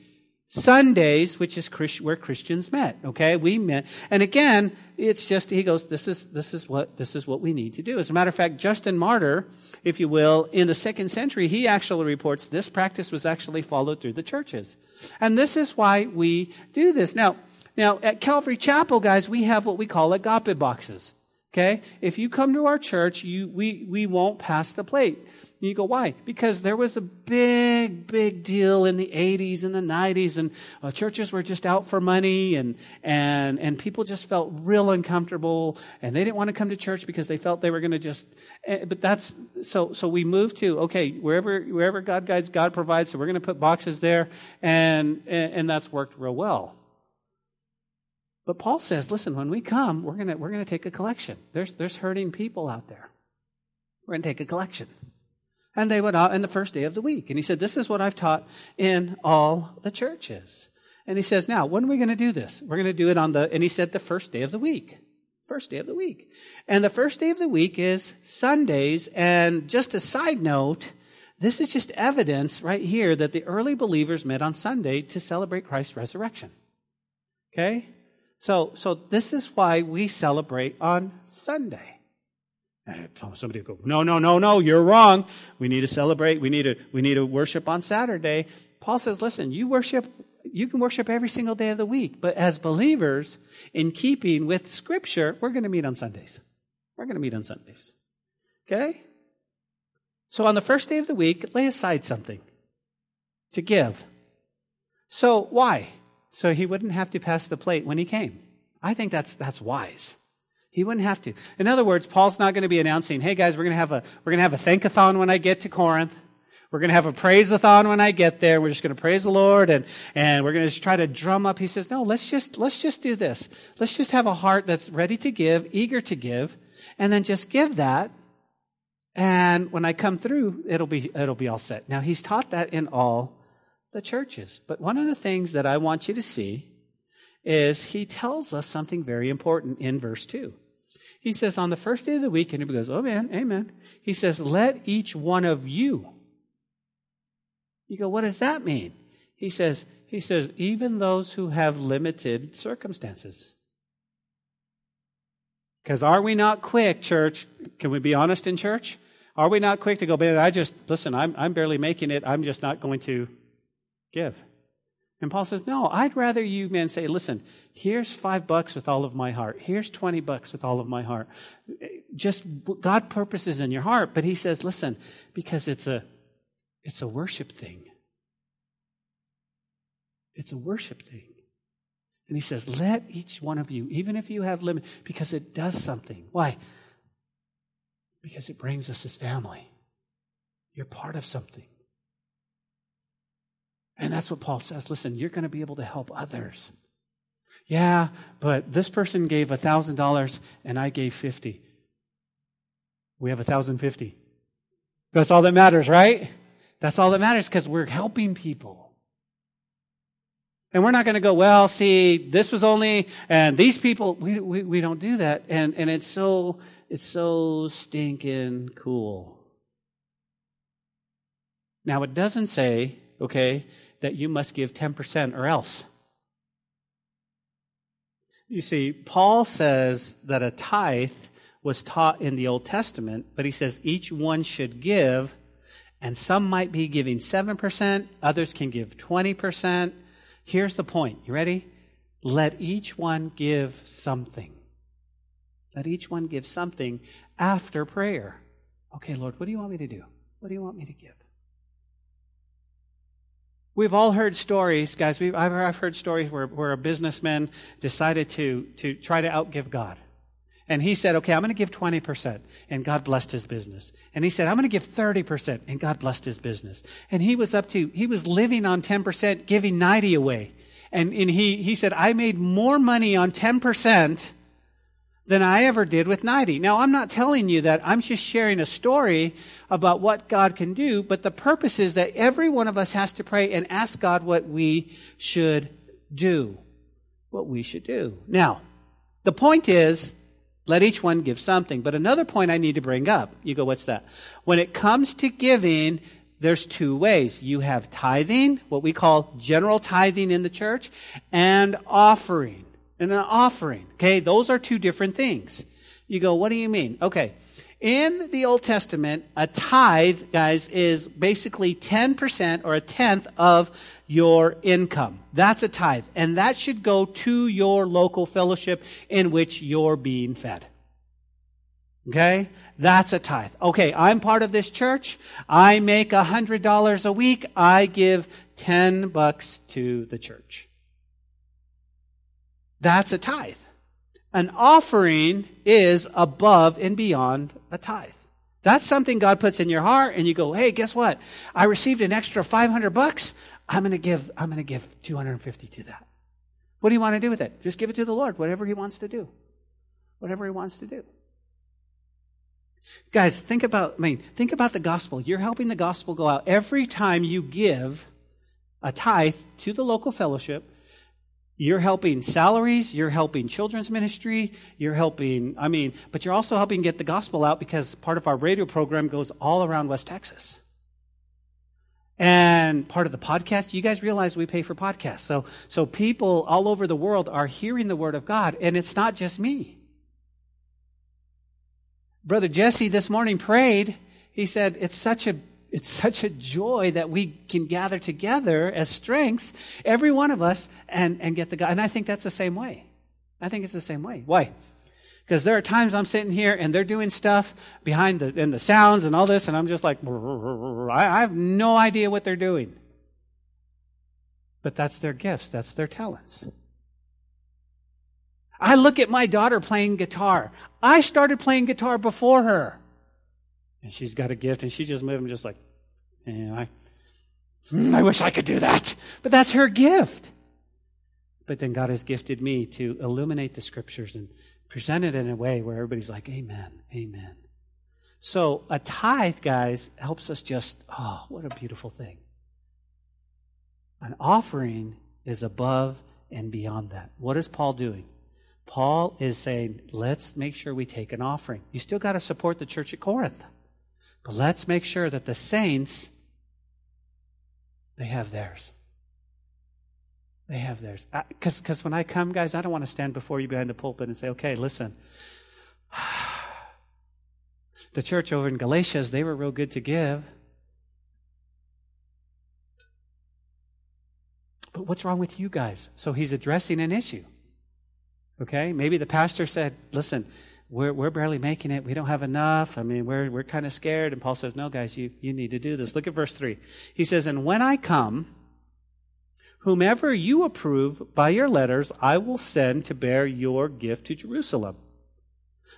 Sundays, which is Christ, where Christians met. Okay, we met, and again, it's just he goes. This is this is what this is what we need to do. As a matter of fact, Justin Martyr, if you will, in the second century, he actually reports this practice was actually followed through the churches, and this is why we do this. Now, now at Calvary Chapel, guys, we have what we call agape boxes. Okay? If you come to our church, you, we, we won't pass the plate. You go, why? Because there was a big, big deal in the 80s and the 90s, and uh, churches were just out for money, and, and, and people just felt real uncomfortable, and they didn't want to come to church because they felt they were going to just, eh, but that's, so, so we moved to, okay, wherever, wherever God guides, God provides, so we're going to put boxes there, and, and, and that's worked real well. But Paul says, listen, when we come, we're going we're to take a collection. There's, there's hurting people out there. We're going to take a collection. And they went out in the first day of the week. And he said, This is what I've taught in all the churches. And he says, Now, when are we going to do this? We're going to do it on the, and he said, the first day of the week. First day of the week. And the first day of the week is Sundays. And just a side note, this is just evidence right here that the early believers met on Sunday to celebrate Christ's resurrection. Okay? So, so this is why we celebrate on Sunday. And somebody will go, no, no, no, no, you're wrong. We need to celebrate. We need to, we need to worship on Saturday. Paul says, listen, you worship, you can worship every single day of the week, but as believers, in keeping with Scripture, we're going to meet on Sundays. We're going to meet on Sundays. Okay? So on the first day of the week, lay aside something to give. So why? So he wouldn't have to pass the plate when he came. I think that's, that's wise. He wouldn't have to. In other words, Paul's not going to be announcing, hey guys, we're going to have a, we're going to have a thankathon when I get to Corinth. We're going to have a praise-a-thon when I get there. We're just going to praise the Lord and, and we're going to just try to drum up. He says, no, let's just, let's just do this. Let's just have a heart that's ready to give, eager to give, and then just give that. And when I come through, it'll be, it'll be all set. Now, he's taught that in all the churches. But one of the things that I want you to see is he tells us something very important in verse 2. He says, On the first day of the week, and he goes, Oh man, amen. He says, Let each one of you. You go, What does that mean? He says, he says, even those who have limited circumstances. Because are we not quick, church? Can we be honest in church? Are we not quick to go, man, I just, listen, I'm, I'm barely making it. I'm just not going to give. And Paul says, no, I'd rather you, men, say, listen, here's five bucks with all of my heart. Here's 20 bucks with all of my heart. Just God purposes in your heart. But he says, listen, because it's a, it's a worship thing. It's a worship thing. And he says, let each one of you, even if you have limit, because it does something. Why? Because it brings us as family. You're part of something. And that's what Paul says. Listen, you're going to be able to help others. Yeah, but this person gave $1,000 and I gave 50. We have 1,050. That's all that matters, right? That's all that matters because we're helping people. And we're not going to go, well, see, this was only, and these people, we, we, we don't do that. And, and it's so, it's so stinking cool. Now, it doesn't say, okay, that you must give 10% or else. You see, Paul says that a tithe was taught in the Old Testament, but he says each one should give, and some might be giving 7%, others can give 20%. Here's the point. You ready? Let each one give something. Let each one give something after prayer. Okay, Lord, what do you want me to do? What do you want me to give? We've all heard stories, guys. We've, I've, I've heard stories where, where a businessman decided to, to try to outgive God. And he said, okay, I'm going to give 20%. And God blessed his business. And he said, I'm going to give 30%. And God blessed his business. And he was up to, he was living on 10%, giving 90 away. And, and he, he said, I made more money on 10% than I ever did with 90. Now, I'm not telling you that. I'm just sharing a story about what God can do. But the purpose is that every one of us has to pray and ask God what we should do. What we should do. Now, the point is, let each one give something. But another point I need to bring up, you go, what's that? When it comes to giving, there's two ways. You have tithing, what we call general tithing in the church, and offering. And an offering. Okay, those are two different things. You go, what do you mean? Okay. In the Old Testament, a tithe, guys, is basically 10% or a tenth of your income. That's a tithe. And that should go to your local fellowship in which you're being fed. Okay? That's a tithe. Okay, I'm part of this church. I make a hundred dollars a week. I give ten bucks to the church. That's a tithe. An offering is above and beyond a tithe. That's something God puts in your heart and you go, "Hey, guess what? I received an extra 500 bucks. I'm going to give I'm going to give 250 to that." What do you want to do with it? Just give it to the Lord, whatever he wants to do. Whatever he wants to do. Guys, think about I mean, think about the gospel. You're helping the gospel go out every time you give a tithe to the local fellowship you're helping salaries, you're helping children's ministry, you're helping, I mean, but you're also helping get the gospel out because part of our radio program goes all around West Texas. And part of the podcast, you guys realize we pay for podcasts. So, so people all over the world are hearing the word of God, and it's not just me. Brother Jesse this morning prayed. He said, it's such a it's such a joy that we can gather together as strengths, every one of us, and, and get the God. And I think that's the same way. I think it's the same way. Why? Because there are times I'm sitting here and they're doing stuff behind the, in the sounds and all this, and I'm just like, I have no idea what they're doing. But that's their gifts, that's their talents. I look at my daughter playing guitar. I started playing guitar before her. And she's got a gift, and she just moving just like, and I, hmm, I wish I could do that. But that's her gift. But then God has gifted me to illuminate the scriptures and present it in a way where everybody's like, Amen, Amen. So a tithe, guys, helps us just, oh, what a beautiful thing. An offering is above and beyond that. What is Paul doing? Paul is saying, let's make sure we take an offering. You still got to support the church at Corinth. But let's make sure that the saints, they have theirs. They have theirs. Because when I come, guys, I don't want to stand before you behind the pulpit and say, okay, listen. the church over in Galatians, they were real good to give. But what's wrong with you guys? So he's addressing an issue. Okay? Maybe the pastor said, listen, we're, we're barely making it. We don't have enough. I mean, we're, we're kind of scared. And Paul says, no, guys, you, you need to do this. Look at verse 3. He says, And when I come, whomever you approve by your letters, I will send to bear your gift to Jerusalem.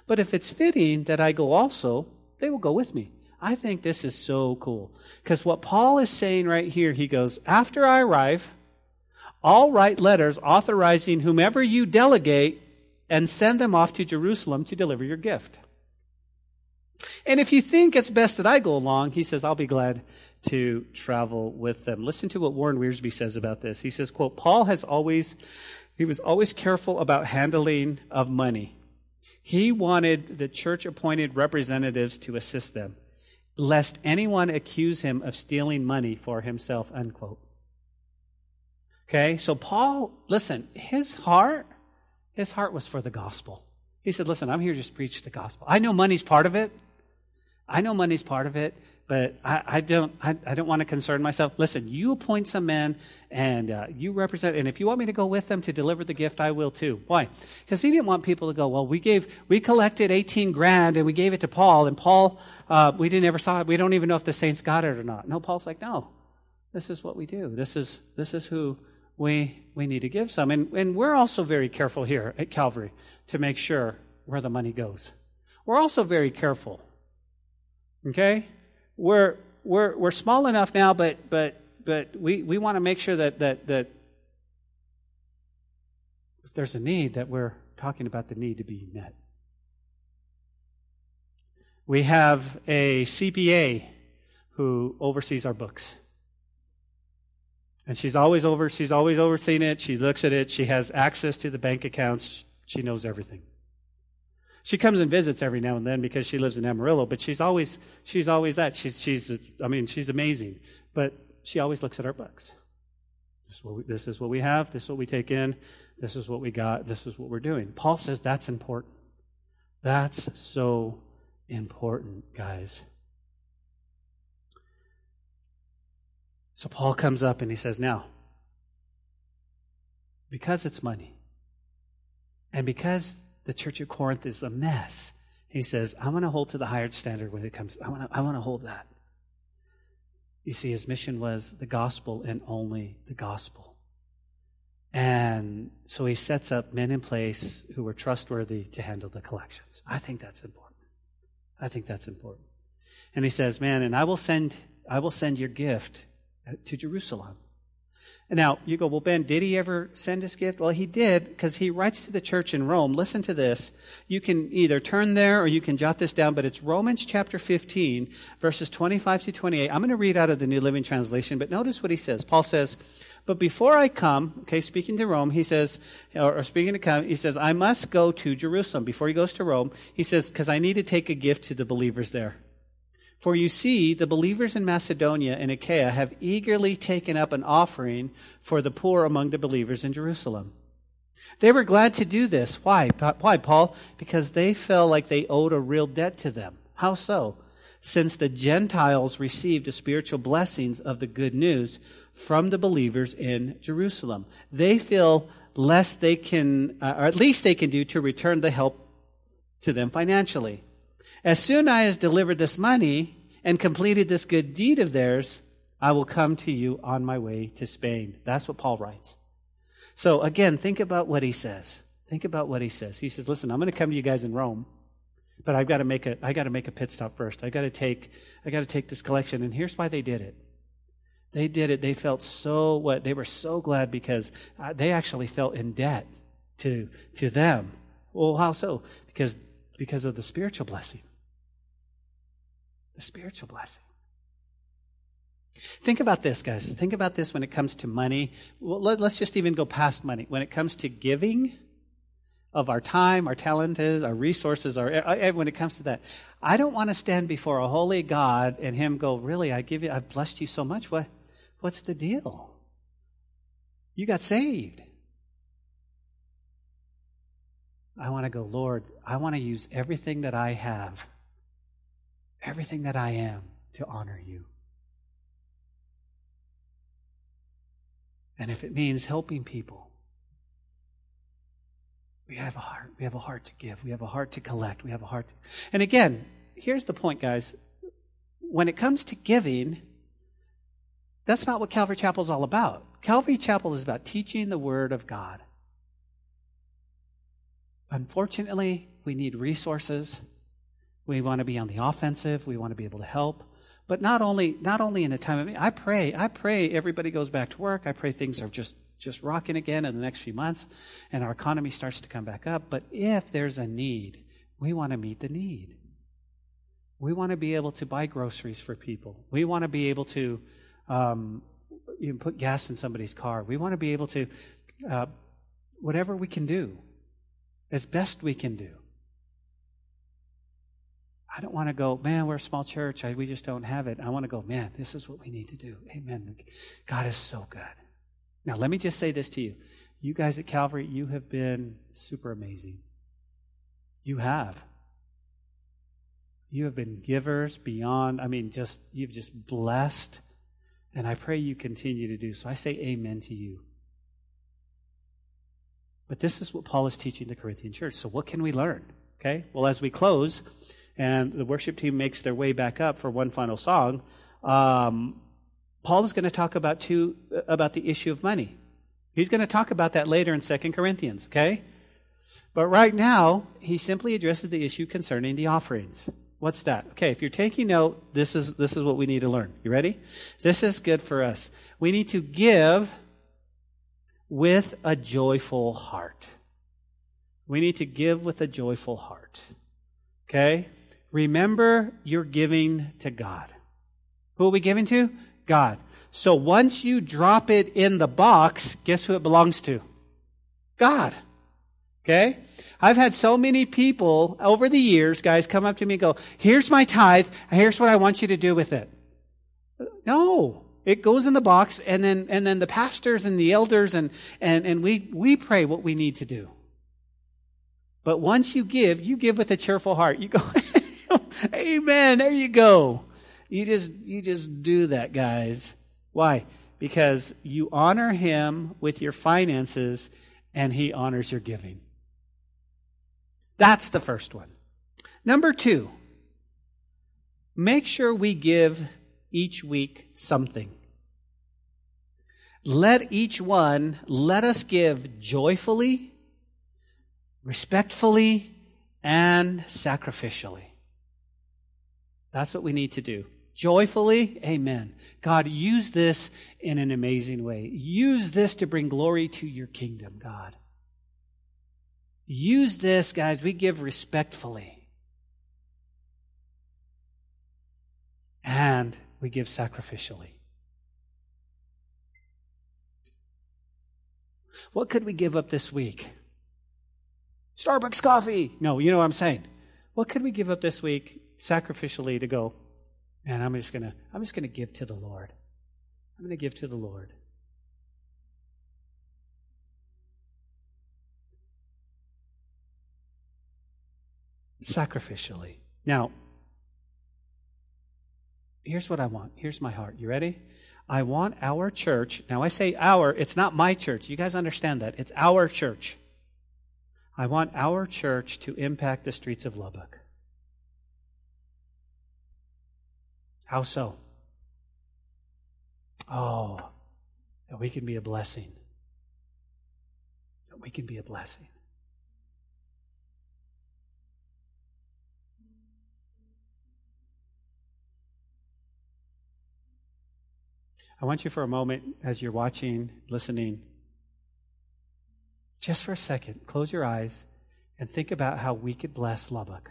But if it's fitting that I go also, they will go with me. I think this is so cool. Because what Paul is saying right here, he goes, After I arrive, I'll write letters authorizing whomever you delegate and send them off to Jerusalem to deliver your gift. And if you think it's best that I go along, he says, I'll be glad to travel with them. Listen to what Warren Wiersbe says about this. He says, quote, Paul has always, he was always careful about handling of money. He wanted the church appointed representatives to assist them, lest anyone accuse him of stealing money for himself, unquote. Okay, so Paul, listen, his heart, his heart was for the gospel. He said, listen, I'm here to just preach the gospel. I know money's part of it. I know money's part of it, but I, I don't, I, I, don't want to concern myself. Listen, you appoint some men and uh, you represent, and if you want me to go with them to deliver the gift, I will too. Why? Because he didn't want people to go, well, we gave, we collected 18 grand and we gave it to Paul and Paul, uh, we didn't ever saw it. We don't even know if the saints got it or not. No, Paul's like, no, this is what we do. This is, this is who we, we need to give some. And, and we're also very careful here at Calvary to make sure where the money goes. We're also very careful. Okay? We're, we're, we're small enough now, but, but, but we, we want to make sure that, that, that if there's a need, that we're talking about the need to be met. We have a CPA who oversees our books. And she's always over, she's always overseeing it. She looks at it. She has access to the bank accounts. She knows everything. She comes and visits every now and then because she lives in Amarillo, but she's always, she's always that. She's, she's, I mean, she's amazing. But she always looks at our books. This is, what we, this is what we have. This is what we take in. This is what we got. This is what we're doing. Paul says that's important. That's so important, guys. So Paul comes up and he says, Now, because it's money, and because the church of Corinth is a mess, he says, I'm going to hold to the higher standard when it comes. I want to, I want to hold that. You see, his mission was the gospel and only the gospel. And so he sets up men in place who were trustworthy to handle the collections. I think that's important. I think that's important. And he says, Man, and I will send I will send your gift to Jerusalem. Now, you go, well, Ben, did he ever send his gift? Well, he did because he writes to the church in Rome. Listen to this. You can either turn there or you can jot this down, but it's Romans chapter 15, verses 25 to 28. I'm going to read out of the New Living Translation, but notice what he says. Paul says, but before I come, okay, speaking to Rome, he says, or, speaking to come, he says, I must go to Jerusalem. Before he goes to Rome, he says, because I need to take a gift to the believers there. For you see, the believers in Macedonia and Achaia have eagerly taken up an offering for the poor among the believers in Jerusalem. They were glad to do this. Why? Why, Paul? Because they felt like they owed a real debt to them. How so? Since the Gentiles received the spiritual blessings of the good news from the believers in Jerusalem. They feel less they can, uh, or at least they can do to return the help to them financially. As soon as I have delivered this money and completed this good deed of theirs, I will come to you on my way to Spain. That's what Paul writes. So again, think about what he says. Think about what he says. He says, listen, I'm going to come to you guys in Rome, but I've got to make a, I got to make a pit stop first. I got to take, I got to take this collection. And here's why they did it. They did it. They felt so what? They were so glad because uh, they actually felt in debt to, to them. Well, how so? Because, because of the spiritual blessing the spiritual blessing. Think about this, guys. Think about this when it comes to money. Well, let, us just even go past money. When it comes to giving of our time, our talent, our resources, our, uh, uh, when it comes to that, I don't want to stand before a holy God and Him go, Really, I give you, I've blessed you so much. What, what's the deal? You got saved. I want to go, Lord, I want to use everything that I have, everything that I am to honor you. And if it means helping people, we have a heart. We have a heart to give. We have a heart to collect. We have a heart. To... And again, here's the point, guys. When it comes to giving, that's not what Calvary Chapel is all about. Calvary Chapel is about teaching the Word of God. Unfortunately, we need resources. We want to be on the offensive. We want to be able to help. But not only, not only in a time of me, I pray, I pray everybody goes back to work. I pray things are just, just rocking again in the next few months and our economy starts to come back up. But if there's a need, we want to meet the need. We want to be able to buy groceries for people. We want to be able to um, you put gas in somebody's car. We want to be able to, uh, whatever we can do, as best we can do. I don't want to go, man, we're a small church. I, we just don't have it. I want to go, man, this is what we need to do. Amen. God is so good. Now, let me just say this to you. You guys at Calvary, you have been super amazing. You have. You have been givers beyond, I mean, just, you've just blessed. And I pray you continue to do so. I say amen to you. But this is what Paul is teaching the Corinthian church. So, what can we learn? Okay? Well, as we close, and the worship team makes their way back up for one final song, um, Paul is going to talk about two about the issue of money. He's going to talk about that later in Second Corinthians, okay? But right now, he simply addresses the issue concerning the offerings. What's that? Okay, if you're taking note, this is this is what we need to learn. You ready? This is good for us. We need to give with a joyful heart. We need to give with a joyful heart. Okay? Remember, you're giving to God. Who are we giving to? God. So once you drop it in the box, guess who it belongs to? God. Okay? I've had so many people over the years, guys, come up to me and go, here's my tithe, here's what I want you to do with it. No. It goes in the box and then and then the pastors and the elders and and, and we we pray what we need to do. But once you give, you give with a cheerful heart. You go, Amen. There you go. You just you just do that, guys. Why? Because you honor him with your finances and he honors your giving. That's the first one. Number 2. Make sure we give each week something. Let each one, let us give joyfully, respectfully, and sacrificially. That's what we need to do. Joyfully, amen. God, use this in an amazing way. Use this to bring glory to your kingdom, God. Use this, guys, we give respectfully. And we give sacrificially. What could we give up this week? Starbucks coffee. No, you know what I'm saying. What could we give up this week sacrificially to go, man, I'm just gonna I'm just gonna give to the Lord. I'm gonna give to the Lord. Sacrificially. Now, here's what I want. Here's my heart. You ready? I want our church. Now, I say our, it's not my church. You guys understand that. It's our church. I want our church to impact the streets of Lubbock. How so? Oh, that we can be a blessing. That we can be a blessing. I want you for a moment, as you're watching, listening, just for a second, close your eyes and think about how we could bless Lubbock.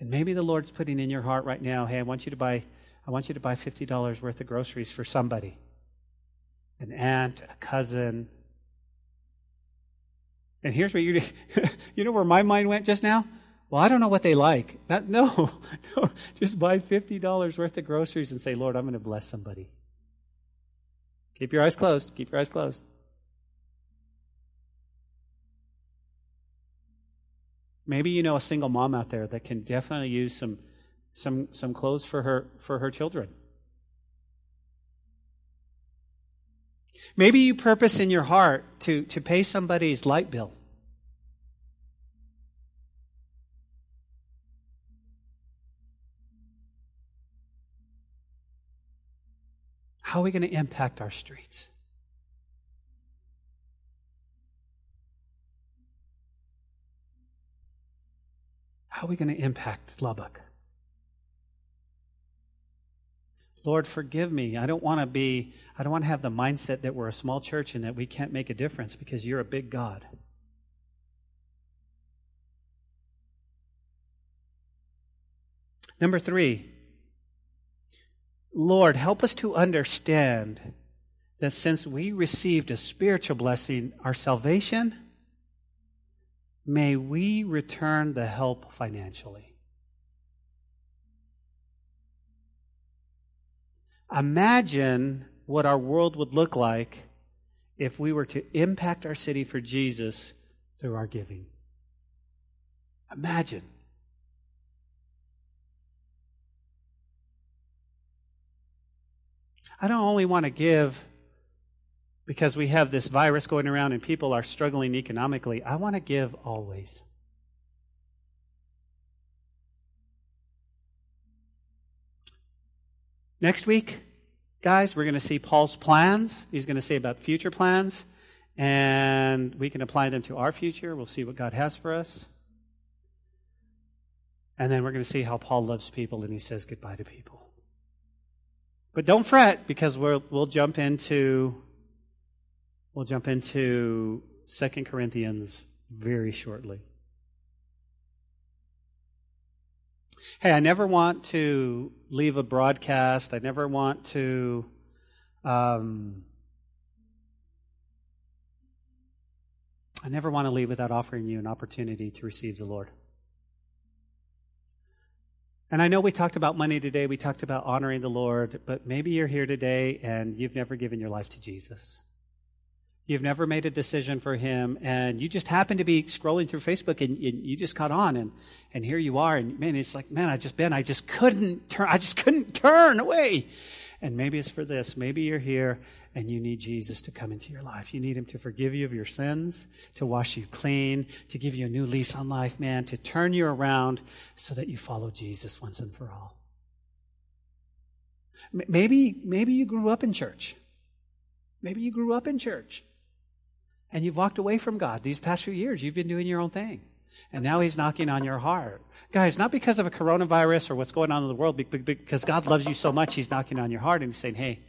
And maybe the Lord's putting in your heart right now, hey, I want you to buy I want you to buy $50 worth of groceries for somebody. An aunt, a cousin. And here's what you you know where my mind went just now? Well, I don't know what they like. That, no, no, just buy $50 worth of groceries and say, Lord, I'm going to bless somebody. Keep your eyes closed. Keep your eyes closed. Maybe you know a single mom out there that can definitely use some, some, some clothes for her, for her children. Maybe you purpose in your heart to, to pay somebody's light bill. How are we going to impact our streets? How are we going to impact Lubbock? Lord, forgive me. I don't want to be, I don't want to have the mindset that we're a small church and that we can't make a difference because you're a big God. Number three, Lord, help us to understand that since we received a spiritual blessing, our salvation, may we return the help financially. Imagine what our world would look like if we were to impact our city for Jesus through our giving. Imagine. I don't only want to give because we have this virus going around and people are struggling economically. I want to give always. Next week, guys, we're going to see Paul's plans. He's going to say about future plans, and we can apply them to our future. We'll see what God has for us. And then we're going to see how Paul loves people and he says goodbye to people. But don't fret because we'll, we'll jump into we'll jump into Second Corinthians very shortly. Hey, I never want to leave a broadcast. I never want to um, I never want to leave without offering you an opportunity to receive the Lord. And I know we talked about money today, we talked about honoring the Lord, but maybe you're here today and you've never given your life to Jesus. You've never made a decision for Him, and you just happen to be scrolling through Facebook and, and you just caught on, and, and here you are, and man, it's like, man, I just been, I just couldn't turn, I just couldn't turn away. And maybe it's for this. Maybe you're here and you need Jesus to come into your life. You need Him to forgive you of your sins, to wash you clean, to give you a new lease on life, man, to turn you around so that you follow Jesus once and for all. Maybe, maybe you grew up in church. Maybe you grew up in church and you've walked away from God these past few years. You've been doing your own thing. And now he's knocking on your heart. Guys, not because of a coronavirus or what's going on in the world, because God loves you so much, he's knocking on your heart and he's saying, hey,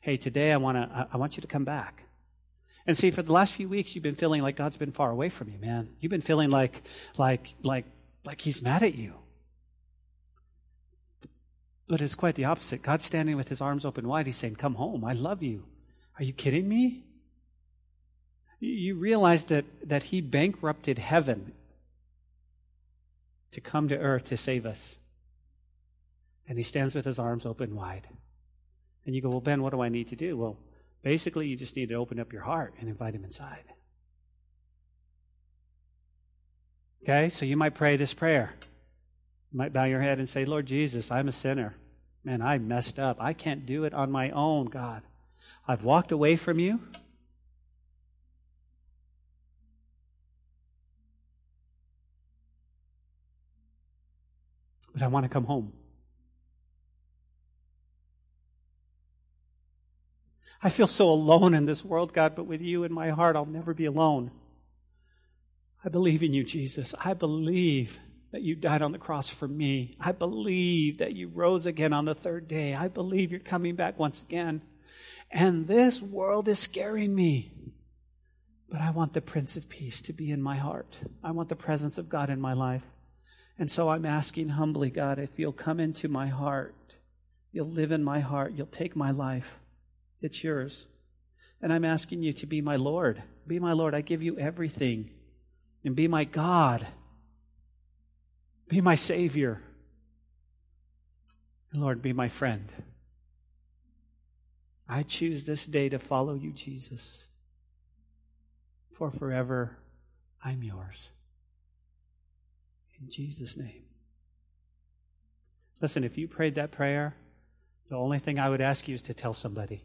hey, today I want to, I want you to come back. And see, for the last few weeks, you've been feeling like God's been far away from you, man. You've been feeling like, like, like, like He's mad at you. But it's quite the opposite. God's standing with His arms open wide. He's saying, "Come home. I love you." Are you kidding me? You realize that that He bankrupted heaven to come to earth to save us, and He stands with His arms open wide. And you go, well, Ben, what do I need to do? Well, basically, you just need to open up your heart and invite him inside. Okay, so you might pray this prayer. You might bow your head and say, Lord Jesus, I'm a sinner. Man, I messed up. I can't do it on my own, God. I've walked away from you. But I want to come home. I feel so alone in this world, God, but with you in my heart, I'll never be alone. I believe in you, Jesus. I believe that you died on the cross for me. I believe that you rose again on the third day. I believe you're coming back once again. And this world is scaring me. But I want the Prince of Peace to be in my heart. I want the presence of God in my life. And so I'm asking humbly, God, if you'll come into my heart, you'll live in my heart, you'll take my life. It's yours. And I'm asking you to be my Lord. Be my Lord. I give you everything. And be my God. Be my Savior. Lord, be my friend. I choose this day to follow you, Jesus. For forever I'm yours. In Jesus' name. Listen, if you prayed that prayer, the only thing I would ask you is to tell somebody.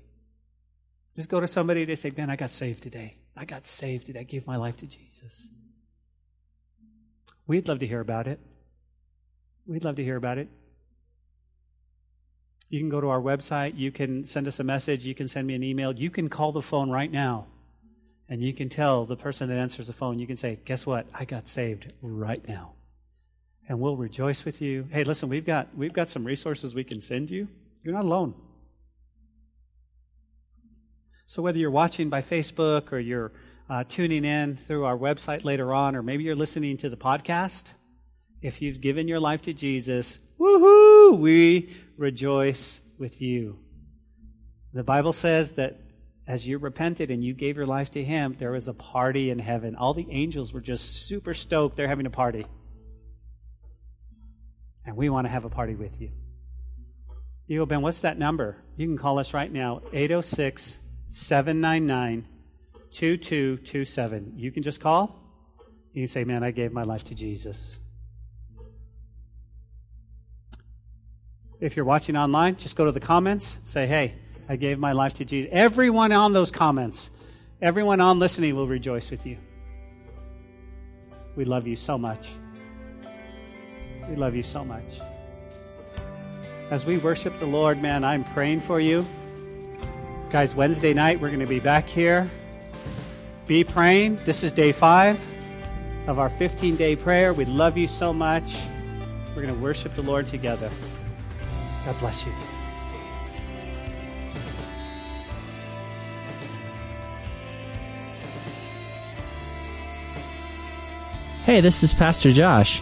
Just go to somebody to say, Man, I got saved today. I got saved today. I gave my life to Jesus. We'd love to hear about it. We'd love to hear about it. You can go to our website. You can send us a message. You can send me an email. You can call the phone right now. And you can tell the person that answers the phone, you can say, Guess what? I got saved right now and we'll rejoice with you. Hey, listen, we've got we've got some resources we can send you. You're not alone. So whether you're watching by Facebook or you're uh, tuning in through our website later on, or maybe you're listening to the podcast, if you've given your life to Jesus, woohoo! We rejoice with you. The Bible says that as you repented and you gave your life to Him, there was a party in heaven. All the angels were just super stoked. They're having a party. And we want to have a party with you. You go, Ben, what's that number? You can call us right now, 806 799 2227. You can just call. You can say, Man, I gave my life to Jesus. If you're watching online, just go to the comments, say, Hey, I gave my life to Jesus. Everyone on those comments, everyone on listening will rejoice with you. We love you so much. We love you so much. As we worship the Lord, man, I'm praying for you. Guys, Wednesday night, we're going to be back here. Be praying. This is day five of our 15 day prayer. We love you so much. We're going to worship the Lord together. God bless you. Hey, this is Pastor Josh.